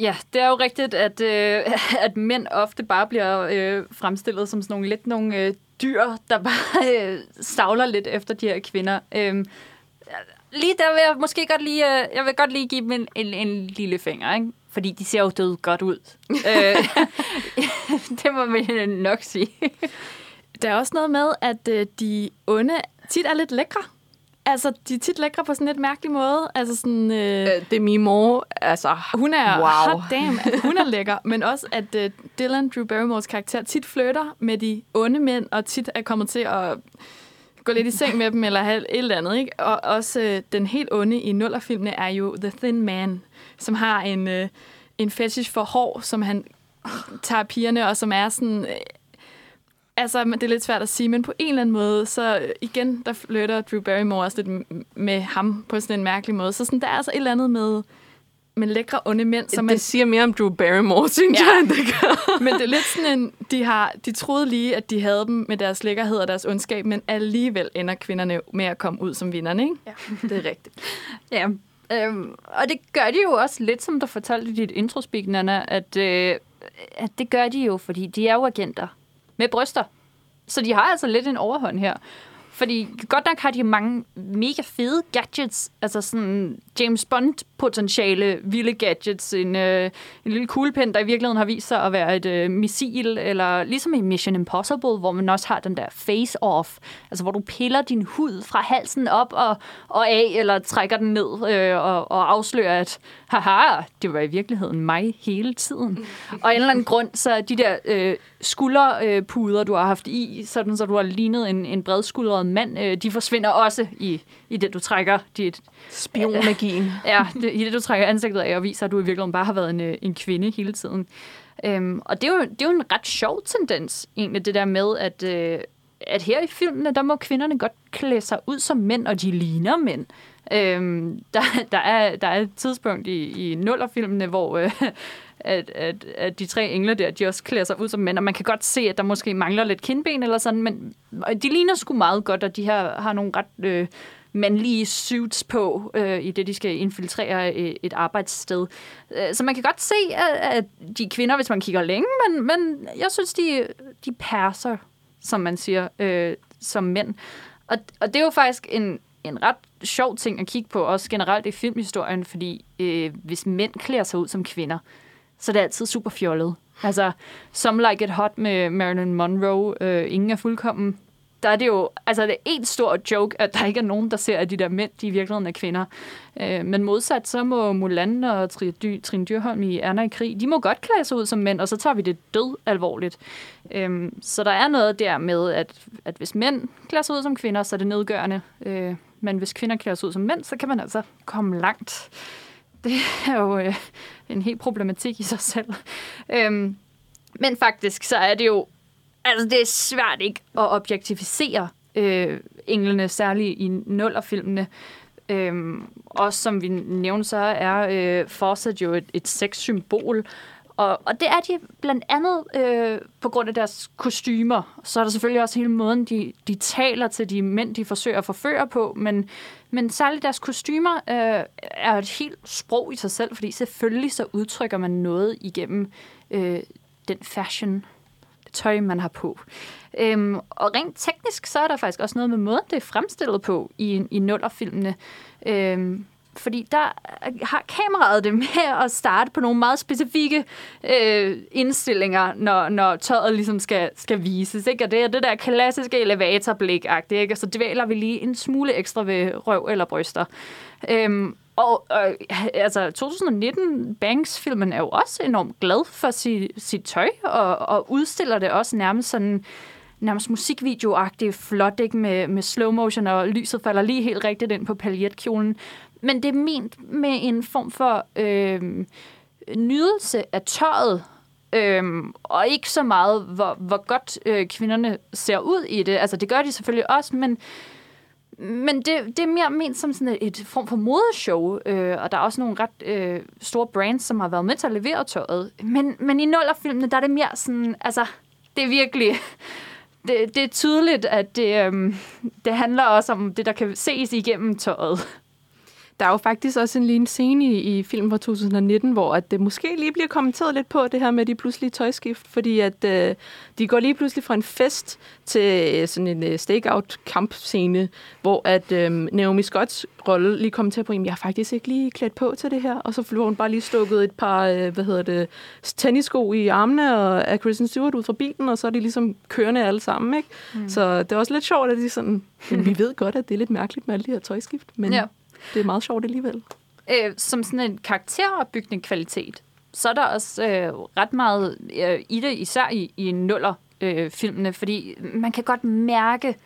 Ja, det er jo rigtigt, at, øh, [laughs] at mænd ofte bare bliver øh, fremstillet som sådan nogle lidt nogle øh, dyr, der bare øh, stavler lidt efter de her kvinder. Øh, lige der vil jeg måske godt lige, øh, jeg vil godt lige give dem en, en, en lille finger, ikke? Fordi de ser jo døde godt ud. [laughs] øh, [laughs] det må man nok sige. Der er også noget med, at øh, de onde tit er lidt lækre. Altså, de er tit lækre på sådan en lidt mærkelig måde. Altså sådan... Øh, Øh, Demi Moore, altså... hun er wow. hot damn, at hun er lækker, [laughs] men også at øh, Dylan Drew Barrymores karakter tit flytter med de onde mænd, og tit er kommet til at gå lidt i seng med dem, eller have et eller andet, ikke? Og også øh, den helt onde i nullerfilmene er jo The Thin Man, som har en, øh, en fetish for hår, som han tager pigerne, og som er sådan... Øh, altså, det er lidt svært at sige, men på en eller anden måde, så øh, igen, der flytter Drew Barrymore også lidt med ham på sådan en mærkelig måde. Så sådan, der er altså et eller andet med, med lækre onde mænd, som man det siger mere om Drew Barrymore, synes Ja. jeg, end det gør. [laughs] men det er lidt sådan en, de, har, de troede lige, at de havde dem med deres lækkerhed og deres ondskab, men alligevel ender kvinderne med at komme ud som vinderne, ikke? Ja, det er rigtigt. [laughs] Ja, øhm, og det gør de jo også lidt, som du fortalte i dit introspeak, Nana, at, øh, at det gør de jo, fordi de er jo agenter med bryster. Så de har altså lidt en overhånd her. Fordi godt nok har de mange mega fede gadgets, altså sådan James Bond-potentiale vilde gadgets, en, øh, en lille kuglepen, der i virkeligheden har vist sig at være et øh, missil, eller ligesom i Mission Impossible, hvor man også har den der face-off, altså hvor du piller din hud fra halsen op og, og af, eller trækker den ned øh, og, og afslører, at haha, det var i virkeligheden mig hele tiden. [laughs] og af en eller anden grund, så de der øh, skulderpuder, du har haft i, sådan så du har lignet en, en bredskuldret mand, øh, de forsvinder også i, i det, du trækker dit... Spionmagien. [laughs] ja, det, i det, du trækker ansigtet af og viser, at du i virkeligheden bare har været en, øh, en kvinde hele tiden. Øhm, og det er, jo, det er jo en ret sjov tendens, egentlig, det der med, at, øh, at her i filmene, der må kvinderne godt klæde sig ud som mænd, og de ligner mænd. Øhm, der, der, er, der er et tidspunkt i, i nullerfilmene, hvor øh, at, at, at de tre engle der, de også klæder sig ud som mænd, og man kan godt se, at der måske mangler lidt kindben eller sådan, men de ligner sgu meget godt, og de her har nogle ret øh, mandlige suits på, øh, i det de skal infiltrere et, et arbejdssted. Øh, så man kan godt se, at, at de kvinder, hvis man kigger længe, men, men jeg synes, de, de perser, som man siger, øh, som mænd. Og, og det er jo faktisk en, en ret sjov ting at kigge på, også generelt i filmhistorien, fordi øh, hvis mænd klæder sig ud som kvinder, så det er altid super fjollet. Altså, Some Like It Hot med Marilyn Monroe, øh, ingen er fuldkommen. Der er det jo, altså det er en stor joke, at der ikke er nogen, der ser, at de der mænd, de i virkeligheden er kvinder. Øh, men modsat, så må Mulan og Trine Dyrholm i Erna i krig, de må godt klæde sig ud som mænd, og så tager vi det død alvorligt. Øh, så der er noget der med, at, at hvis mænd klæder sig ud som kvinder, så er det nedgørende. Øh, men hvis kvinder klæder sig ud som mænd, så kan man altså komme langt. Det er jo øh, en helt problematik i sig selv. Øhm, men faktisk, så er det jo... Altså, det er svært ikke at objektificere øh, englene, særligt i nullerfilmene. Øhm, også som vi nævnte, så er øh, Fawcett jo et, et sexsymbol. Og, og det er de blandt andet øh, på grund af deres kostymer. Så er der selvfølgelig også hele måden, de, de taler til de mænd, de forsøger at forføre på. Men, men særligt deres kostymer øh, er et helt sprog i sig selv, fordi selvfølgelig så udtrykker man noget igennem øh, den fashion, det tøj, man har på. Øhm, og rent teknisk, så er der faktisk også noget med måden, det er fremstillet på i, i nullerfilmene. Øhm, fordi der har kameraet det med at starte på nogle meget specifikke øh, indstillinger, når, når tøjet ligesom skal, skal vises. Ikke? Og det er det der klassiske elevatorblik ikke? Og så dvæler vi lige en smule ekstra ved røv eller bryster. Øhm, og øh, altså 2019, Banks-filmen er jo også enormt glad for sit, sit tøj, og, og udstiller det også nærmest sådan nærmest musikvideoagtigt flot, ikke? Med, med slow motion, og lyset falder lige helt rigtigt ind på paljetkjolen. Men det er ment med en form for øh, nydelse af tøjet, Øhm, og ikke så meget, hvor, hvor godt øh, kvinderne ser ud i det. Altså, det gør de selvfølgelig også, men, men det, det er mere ment som sådan et, et form for modeshow. Øh, og der er også nogle ret øh, store brands, som har været med til at levere tøjet. Men, men i nullerfilmene, der er det mere sådan... Altså, det er virkelig... [laughs] Det, det er tydeligt, at det, øh, det handler også om det, der kan ses igennem tøjet. Der er jo faktisk også en lignende scene i, i filmen fra 2019, hvor at det måske lige bliver kommenteret lidt på det her med de pludselige tøjskift, fordi at øh, de går lige pludselig fra en fest til sådan en øh, stakeout-kampscene, hvor at øh, Naomi Scotts rolle lige kommer til at på, jeg har faktisk ikke lige klædt på til det her, og så får hun bare lige stukket et par, øh, hvad hedder det, tennisko i armene og af Kristen Stewart ud fra bilen, og så er de ligesom kørende alle sammen, ikke? Mm. Så det er også lidt sjovt, at de sådan, vi ved godt, at det er lidt mærkeligt med alle de her tøjskift, men ja. Det er meget sjovt alligevel. Øh, som sådan en karakteropbyggende kvalitet, så er der også øh, ret meget øh, i det, især i, i nuller øh, filmene, fordi man kan godt mærke,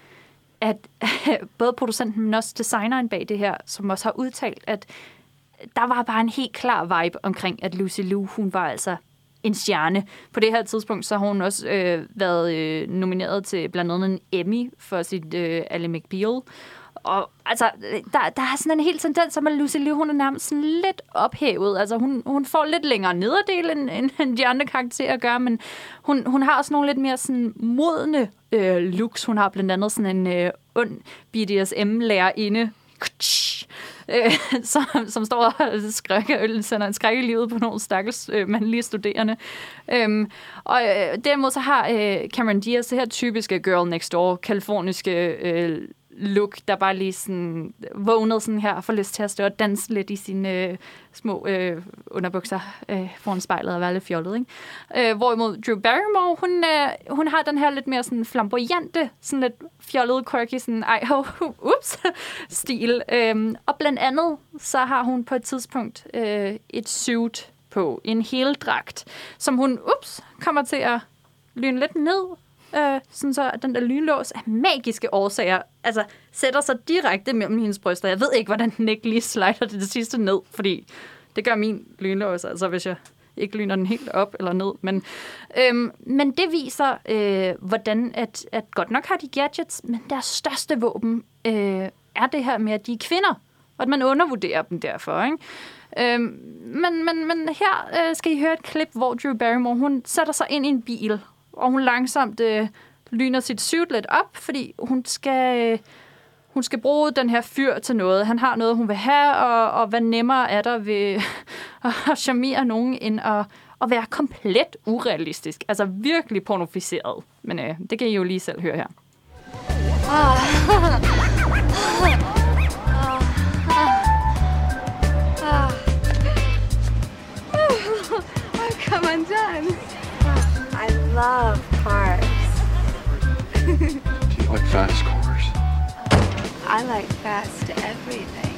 at [laughs] både producenten, men også designeren bag det her, som også har udtalt, at der var bare en helt klar vibe omkring, at Lucy Liu, hun var altså en stjerne. På det her tidspunkt, så har hun også øh, været øh, nomineret til blandt andet en Emmy for sit øh, Ally McBeal. Og altså, der, der er sådan en helt tendens, at Lucy Liu, hun er nærmest sådan lidt ophævet. Altså, hun, hun får lidt længere nederdel, end, end de andre karakterer gør, men hun, hun har også nogle lidt mere sådan modne øh, looks. Hun har blandt andet sådan en øh, ond BDSM-lærerinde, øh, [laughs] som, som står og skrækker, sender en skræk i livet på nogle stakkels øh, mandlige studerende. Øhm, og øh, derimod så har øh, Cameron Diaz det her typiske girl next door, kaliforniske øh, look, der bare lige sådan vågnede sådan her og får lyst til at stå og danse lidt i sine øh, små øh, underbukser øh, foran spejlet og være lidt fjollet. Ikke? Øh, hvorimod Drew Barrymore, hun, øh, hun har den her lidt mere sådan flamboyante, sådan lidt fjollet, quirky, sådan ej, ho, ups, [laughs] stil. Øh, og blandt andet, så har hun på et tidspunkt øh, et suit på, en dragt, som hun, ups, kommer til at lyne lidt ned øh, sådan så at den der lynlås af magiske årsager altså, sætter sig direkte mellem hendes bryster. Jeg ved ikke, hvordan den ikke lige slider det, det sidste ned, fordi det gør min lynlås, altså hvis jeg ikke lyner den helt op eller ned. Men, øhm, men det viser, øh, hvordan at, at godt nok har de gadgets, men deres største våben øh, er det her med, at de er kvinder, og at man undervurderer dem derfor. Ikke? Øhm, men, men, men her øh, skal I høre et klip, hvor Drew Barrymore hun sætter sig ind i en bil, og hun langsomt øh, lyner sit suit lidt op, fordi hun skal... Øh, hun skal bruge den her fyr til noget. Han har noget, hun vil have, og, og hvad nemmere er der ved at charmere nogen, end at, at være komplet urealistisk. Altså virkelig pornoficeret. Men øh, det kan I jo lige selv høre her. Come undone. I love cars. Do you like fast cars? I like fast everything.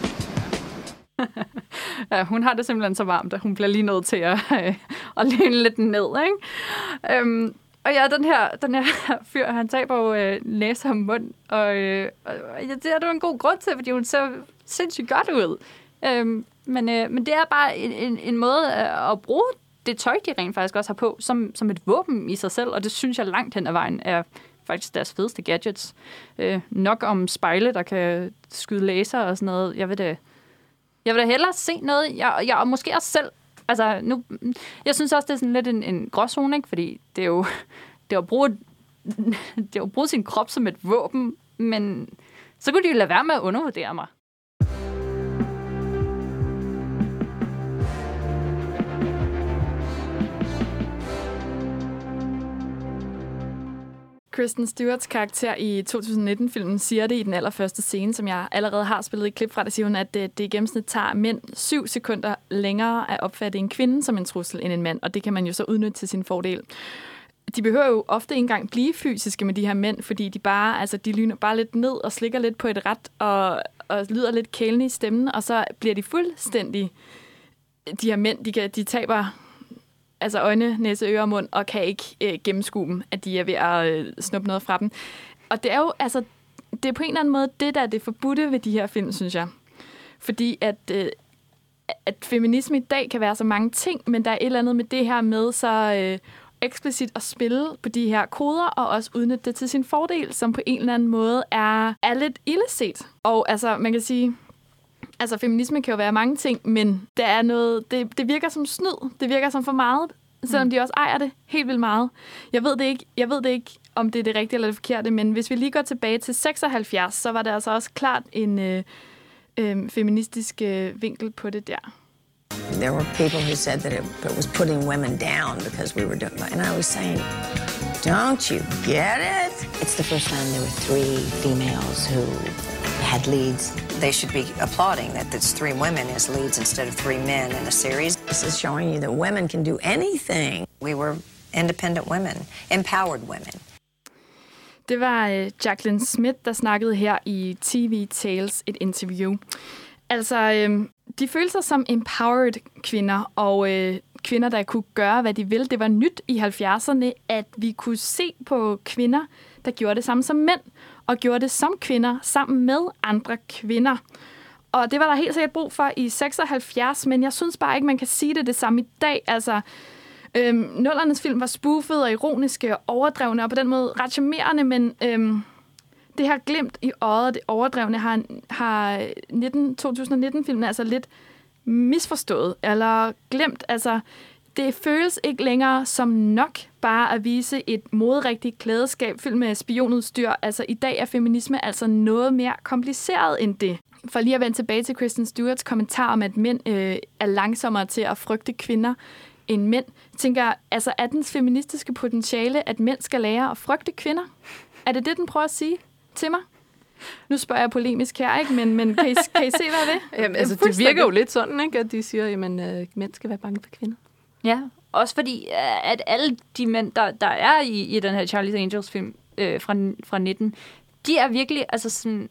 [laughs] ja, hun har det simpelthen så varmt, at hun bliver lige nødt til at, øh, at læne lidt ned. Ikke? Øhm, og ja, den her, den her [laughs] fyr, han taber jo øh, næse og mund, og, øh, og ja, det er der en god grund til, fordi hun ser sindssygt godt ud. Øhm, men, øh, men det er bare en, en, en måde at bruge det tøj, de rent faktisk også har på, som, som et våben i sig selv, og det synes jeg langt hen ad vejen er faktisk deres fedeste gadgets. Øh, nok om spejle, der kan skyde laser og sådan noget. Jeg vil da, jeg vil da hellere se noget, jeg, jeg og måske også selv, altså nu, jeg synes også, det er sådan lidt en, en gråzone, ikke? fordi det er jo, [laughs] det er at bruge, [laughs] det er at bruge sin krop som et våben, men så kunne de jo lade være med at undervurdere mig. Kristen Stewarts karakter i 2019-filmen siger det i den allerførste scene, som jeg allerede har spillet et klip fra. Der siger hun, at det, det i gennemsnit tager mænd syv sekunder længere at opfatte en kvinde som en trussel end en mand, og det kan man jo så udnytte til sin fordel. De behøver jo ofte ikke engang blive fysiske med de her mænd, fordi de bare, altså, de lyner bare lidt ned og slikker lidt på et ret og, og lyder lidt kælende i stemmen, og så bliver de fuldstændig de her mænd, de, kan, de taber altså øjne, næse, øre og mund, og kan ikke øh, gennemskue dem, at de er ved at øh, snuppe noget fra dem. Og det er jo, altså, det er på en eller anden måde det, der er det forbudte ved de her film, synes jeg. Fordi at, øh, at feminisme i dag kan være så mange ting, men der er et eller andet med det her med så øh, eksplicit at spille på de her koder, og også udnytte det til sin fordel, som på en eller anden måde er, er lidt illeset. Og altså, man kan sige, altså feminisme kan jo være mange ting, men der er noget, det, det virker som snyd. Det virker som for meget, selvom mm. de også ejer det helt vildt meget. Jeg ved det ikke, jeg ved det ikke om det er det rigtige eller det forkerte, men hvis vi lige går tilbage til 76, så var der altså også klart en øh, øh, feministisk øh, vinkel på det der. There were people who said that it, it was putting women down because we were doing and I was saying, don't you get it? It's the first time there were three females who had leads. They should be applauding that there's three women as leads instead of three men in a series. This is showing you that women can do anything. We were independent women, empowered women. Det var øh, Jacqueline Smith, der snakkede her i TV Tales et interview. Altså, øh, de følte sig som empowered kvinder, og øh, kvinder, der kunne gøre, hvad de ville. Det var nyt i 70'erne, at vi kunne se på kvinder, der gjorde det samme som mænd, og gjorde det som kvinder sammen med andre kvinder. Og det var der helt sikkert brug for i 76, men jeg synes bare ikke, man kan sige det det samme i dag. Altså, øhm, Nullernes film var spoofet og ironiske og overdrevne, og på den måde ret charmerende, men øhm, det her glimt i øjet, det overdrevne, har, har 2019-filmen altså lidt misforstået, eller glemt. Altså, det føles ikke længere som nok bare at vise et modrigtigt klædeskab fyldt med spionudstyr. Altså, i dag er feminisme altså noget mere kompliceret end det. For lige at vende tilbage til Kristen Stewarts kommentar om, at mænd øh, er langsommere til at frygte kvinder end mænd, tænker altså er dens feministiske potentiale, at mænd skal lære at frygte kvinder? Er det det, den prøver at sige til mig? Nu spørger jeg polemisk her, ikke? Men, men kan, I, kan I se, hvad det er? Jamen, altså, det virker jo lidt sådan, ikke? at de siger, at øh, mænd skal være bange for kvinder. Ja, også fordi, øh, at alle de mænd, der, der er i, i den her Charlie's Angels film øh, fra, fra 19, de er virkelig, altså sådan,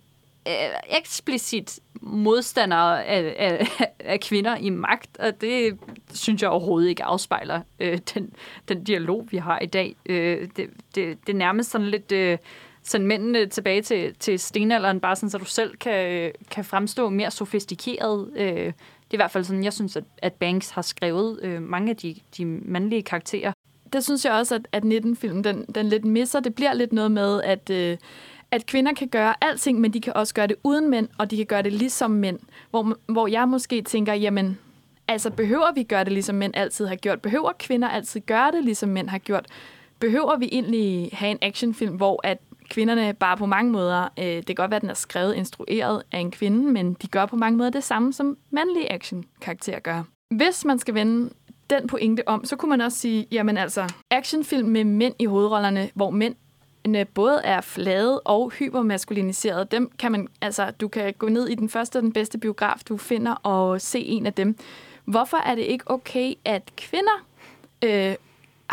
øh, eksplicit modstandere af, af, af kvinder i magt, og det synes jeg overhovedet ikke afspejler øh, den, den dialog, vi har i dag. Øh, det, det, det er nærmest sådan lidt... Øh, sende mændene tilbage til, til stenalderen, bare sådan, så du selv kan, kan fremstå mere sofistikeret. Øh, det er i hvert fald sådan, jeg synes, at, at Banks har skrevet øh, mange af de, de mandlige karakterer. Det synes jeg også, at, at 19-filmen den, den lidt misser. Det bliver lidt noget med, at, øh, at kvinder kan gøre alting, men de kan også gøre det uden mænd, og de kan gøre det ligesom mænd. Hvor, hvor jeg måske tænker, jamen, altså behøver vi gøre det, ligesom mænd altid har gjort? Behøver kvinder altid gøre det, ligesom mænd har gjort? Behøver vi egentlig have en actionfilm, hvor at kvinderne bare på mange måder, øh, det kan godt være, at den er skrevet, instrueret af en kvinde, men de gør på mange måder det samme, som mandlige action-karakterer gør. Hvis man skal vende den pointe om, så kunne man også sige, jamen altså, actionfilm med mænd i hovedrollerne, hvor mænd både er flade og hypermaskuliniserede. Dem kan man, altså, du kan gå ned i den første og den bedste biograf, du finder, og se en af dem. Hvorfor er det ikke okay, at kvinder øh,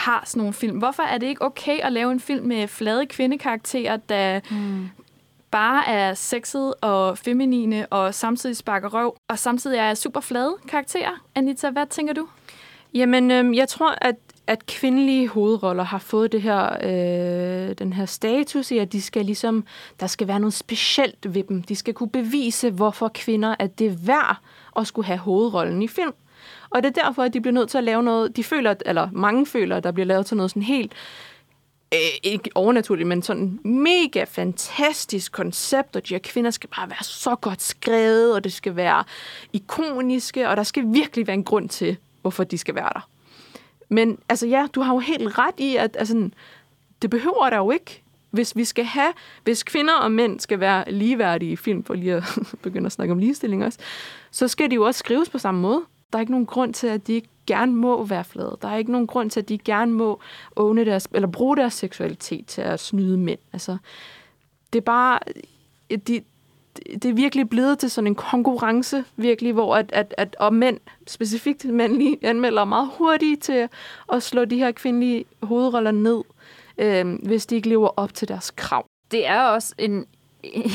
har sådan nogle film? Hvorfor er det ikke okay at lave en film med flade kvindekarakterer, der mm. bare er sexet og feminine og samtidig sparker røv, og samtidig er super flade karakterer? Anita, hvad tænker du? Jamen, øh, jeg tror, at at kvindelige hovedroller har fået det her, øh, den her status i, at de skal ligesom, der skal være noget specielt ved dem. De skal kunne bevise, hvorfor kvinder at det er værd at skulle have hovedrollen i film. Og det er derfor, at de bliver nødt til at lave noget, de føler, eller mange føler, at der bliver lavet til noget sådan helt, øh, ikke overnaturligt, men sådan mega fantastisk koncept, og de her kvinder skal bare være så godt skrevet, og det skal være ikoniske, og der skal virkelig være en grund til, hvorfor de skal være der. Men altså ja, du har jo helt ret i, at altså, det behøver der jo ikke. Hvis vi skal have, hvis kvinder og mænd skal være ligeværdige i film, for lige at [laughs] begynde at snakke om ligestilling også, så skal de jo også skrives på samme måde. Der er ikke nogen grund til, at de ikke gerne må være flade. Der er ikke nogen grund til, at de gerne må åne deres, eller bruge deres seksualitet til at snyde mænd. Altså, det er bare, de, det er virkelig blevet til sådan en konkurrence, virkelig, hvor at, at, at og mænd, specifikt mandlige anmeldere, er meget hurtige til at slå de her kvindelige hovedroller ned, øh, hvis de ikke lever op til deres krav. Det er også en,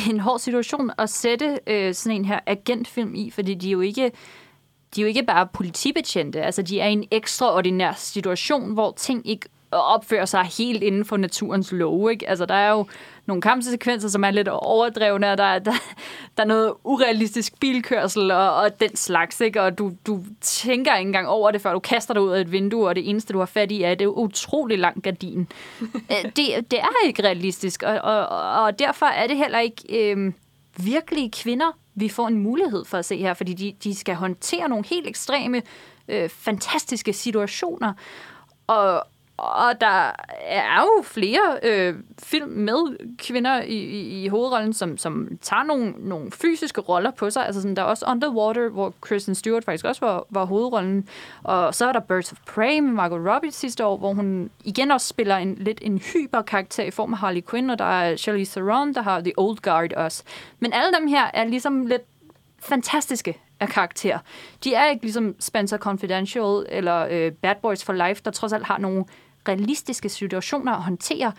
en hård situation at sætte øh, sådan en her agentfilm i, fordi de er jo ikke de er jo ikke bare politibetjente, altså de er i en ekstraordinær situation, hvor ting ikke opfører sig helt inden for naturens lov. Ikke? Altså, der er jo nogle kampsekvenser, som er lidt overdrevne, og der er, [laughs] der, der er noget urealistisk bilkørsel og, og den slags, ikke? og du, du tænker ikke engang over det, før du kaster dig ud af et vindue, og det eneste, du har fat i, er det utrolig lang gardin. [laughs] Øh, det, det er ikke realistisk, og, og, og derfor er det heller ikke øh, virkelige kvinder, vi får en mulighed for at se her, fordi de, de skal håndtere nogle helt ekstreme, øh, fantastiske situationer. Og, og der er jo flere øh, film med kvinder i, i, i hovedrollen, som, som tager nogle, nogle fysiske roller på sig. Altså sådan, der er også Underwater, hvor Kristen Stewart faktisk også var, var hovedrollen. Og så er der Birds of Prey med Margot Robbie sidste år, hvor hun igen også spiller en lidt en hyperkarakter i form af Harley Quinn, og der er Charlize Theron, der har The Old Guard også. Men alle dem her er ligesom lidt fantastiske af karakter. De er ikke ligesom Spencer Confidential eller øh, Bad Boys for Life, der trods alt har nogle realistiske situationer at håndtere.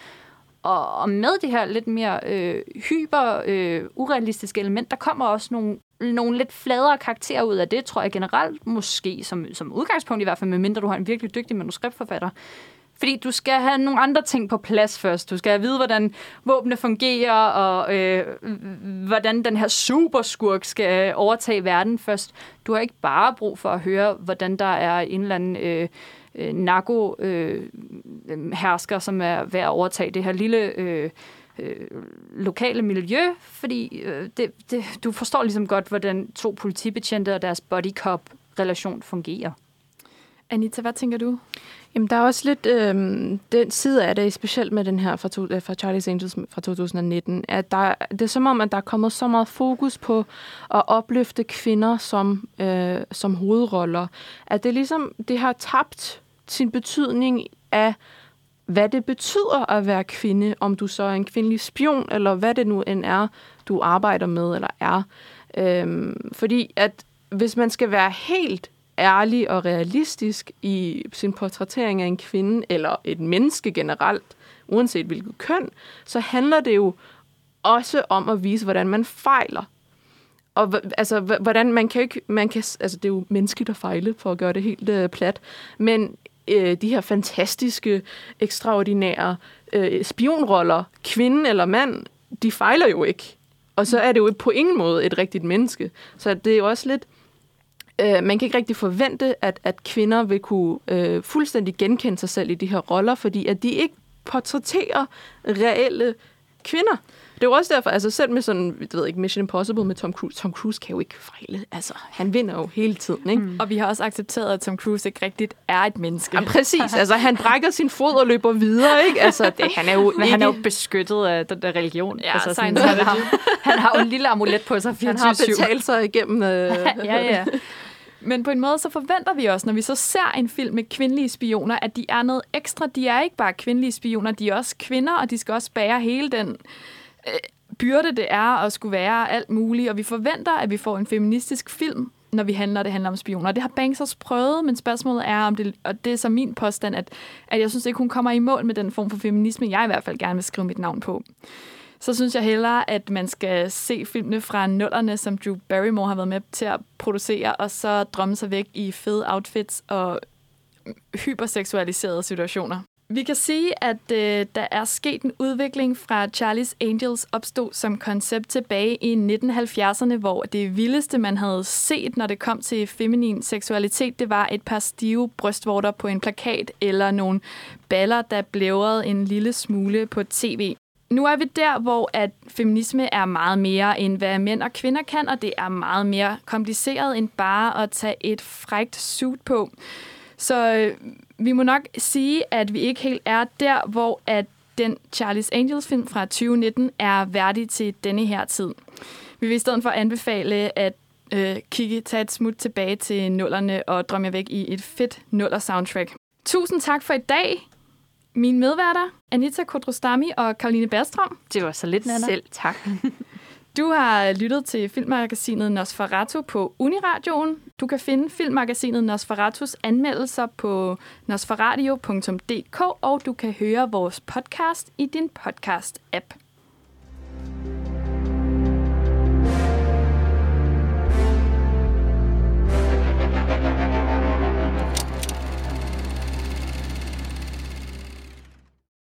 Og, og med det her lidt mere øh, hyper, øh, urealistiske element, der kommer også nogle, nogle lidt fladere karakterer ud af det, tror jeg generelt, måske som, som udgangspunkt i hvert fald, medmindre du har en virkelig dygtig manuskriptforfatter. Fordi du skal have nogle andre ting på plads først. Du skal vide, hvordan våbne fungerer, og øh, hvordan den her superskurk skal overtage verden først. Du har ikke bare brug for at høre, hvordan der er en eller anden... Øh, øh, narko-hersker, øh, som er ved at overtage det her lille øh, øh, lokale miljø, fordi øh, det, det, du forstår ligesom godt, hvordan to politibetjente og deres bodycop-relation fungerer. Anita, hvad tænker du? Jamen, der er også lidt øh, den side af det, specielt med den her fra, to, fra Charlie's Angels fra 2019, at der, det er som om, at der er kommet så meget fokus på at opløfte kvinder som, øh, som hovedroller, at det ligesom, det har tabt sin betydning af, hvad det betyder at være kvinde, om du så er en kvindelig spion, eller hvad det nu end er, du arbejder med eller er. Øhm, fordi at hvis man skal være helt ærlig og realistisk i sin portrættering af en kvinde, eller et menneske generelt, uanset hvilket køn, så handler det jo også om at vise, hvordan man fejler. Og altså, hvordan man kan ikke, man kan, altså det er jo menneskeligt at fejle, for at gøre det helt øh, plat, men øh, de her fantastiske, ekstraordinære øh, spionroller, kvinde eller mand, de fejler jo ikke. Og så er det jo på ingen måde et rigtigt menneske. Så det er jo også lidt... Øh, man kan ikke rigtig forvente, at, at kvinder vil kunne øh, fuldstændig genkende sig selv i de her roller, fordi at de ikke portrætterer reelle kvinder. Det er jo også derfor, altså selv med sådan, jeg ved ikke, Mission Impossible med Tom Cruise, Tom Cruise kan jo ikke fejle. Altså, han vinder jo hele tiden, ikke? Mm. Og vi har også accepteret, at Tom Cruise ikke rigtigt er et menneske. Ja, præcis. Altså, han brækker sin fod og løber videre, ikke? Altså, det, [laughs] han er jo Men ikke... han er jo beskyttet af den der religion. Ja, altså, sådan, han, har, han har jo en lille amulet på sig 24 [laughs] Han har betalt sig igennem... Øh... [laughs] ja, ja. Men på en måde så forventer vi også, når vi så ser en film med kvindelige spioner, at de er noget ekstra. De er ikke bare kvindelige spioner, de er også kvinder, og de skal også bære hele den øh, byrde, det er at skulle være alt muligt. Og vi forventer, at vi får en feministisk film, når vi handler, det handler om spioner. Det har Banks også prøvet, men spørgsmålet er, om det, og det er så min påstand, at, at jeg synes ikke, hun kommer i mål med den form for feminisme, jeg i hvert fald gerne vil skrive mit navn på. Så synes jeg hellere, at man skal se filmene fra nullerne, som Drew Barrymore har været med til at producere, og så drømme sig væk i fede outfits og hyperseksualiserede situationer. Vi kan sige, at øh, der er sket en udvikling fra Charlie's Angels opstod som koncept tilbage i 1970'erne, hvor det vildeste, man havde set, når det kom til feminin seksualitet, det var et par stive brystvorter på en plakat eller nogle baller, der blævrede en lille smule på tv. Nu er vi der, hvor at feminisme er meget mere end hvad mænd og kvinder kan, og det er meget mere kompliceret end bare at tage et frægt suit på. Så øh, vi må nok sige, at vi ikke helt er der, hvor at den Charlie's Angels film fra 2019 er værdig til denne her tid. Vi vil i stedet for anbefale at øh, kigge, tage et smut tilbage til nullerne og drømme væk i et fedt nuller soundtrack. Tusind tak for i dag. Mine medværter, Anita Kodrostami og Karoline Bergstrøm. Det var så lidt, Nana. Selv tak. Du har lyttet til filmmagasinet Nosferatu på Uniradioen. Du kan finde filmmagasinet Nosferatus anmeldelser på nosferadio.dk, og du kan høre vores podcast i din podcast-app.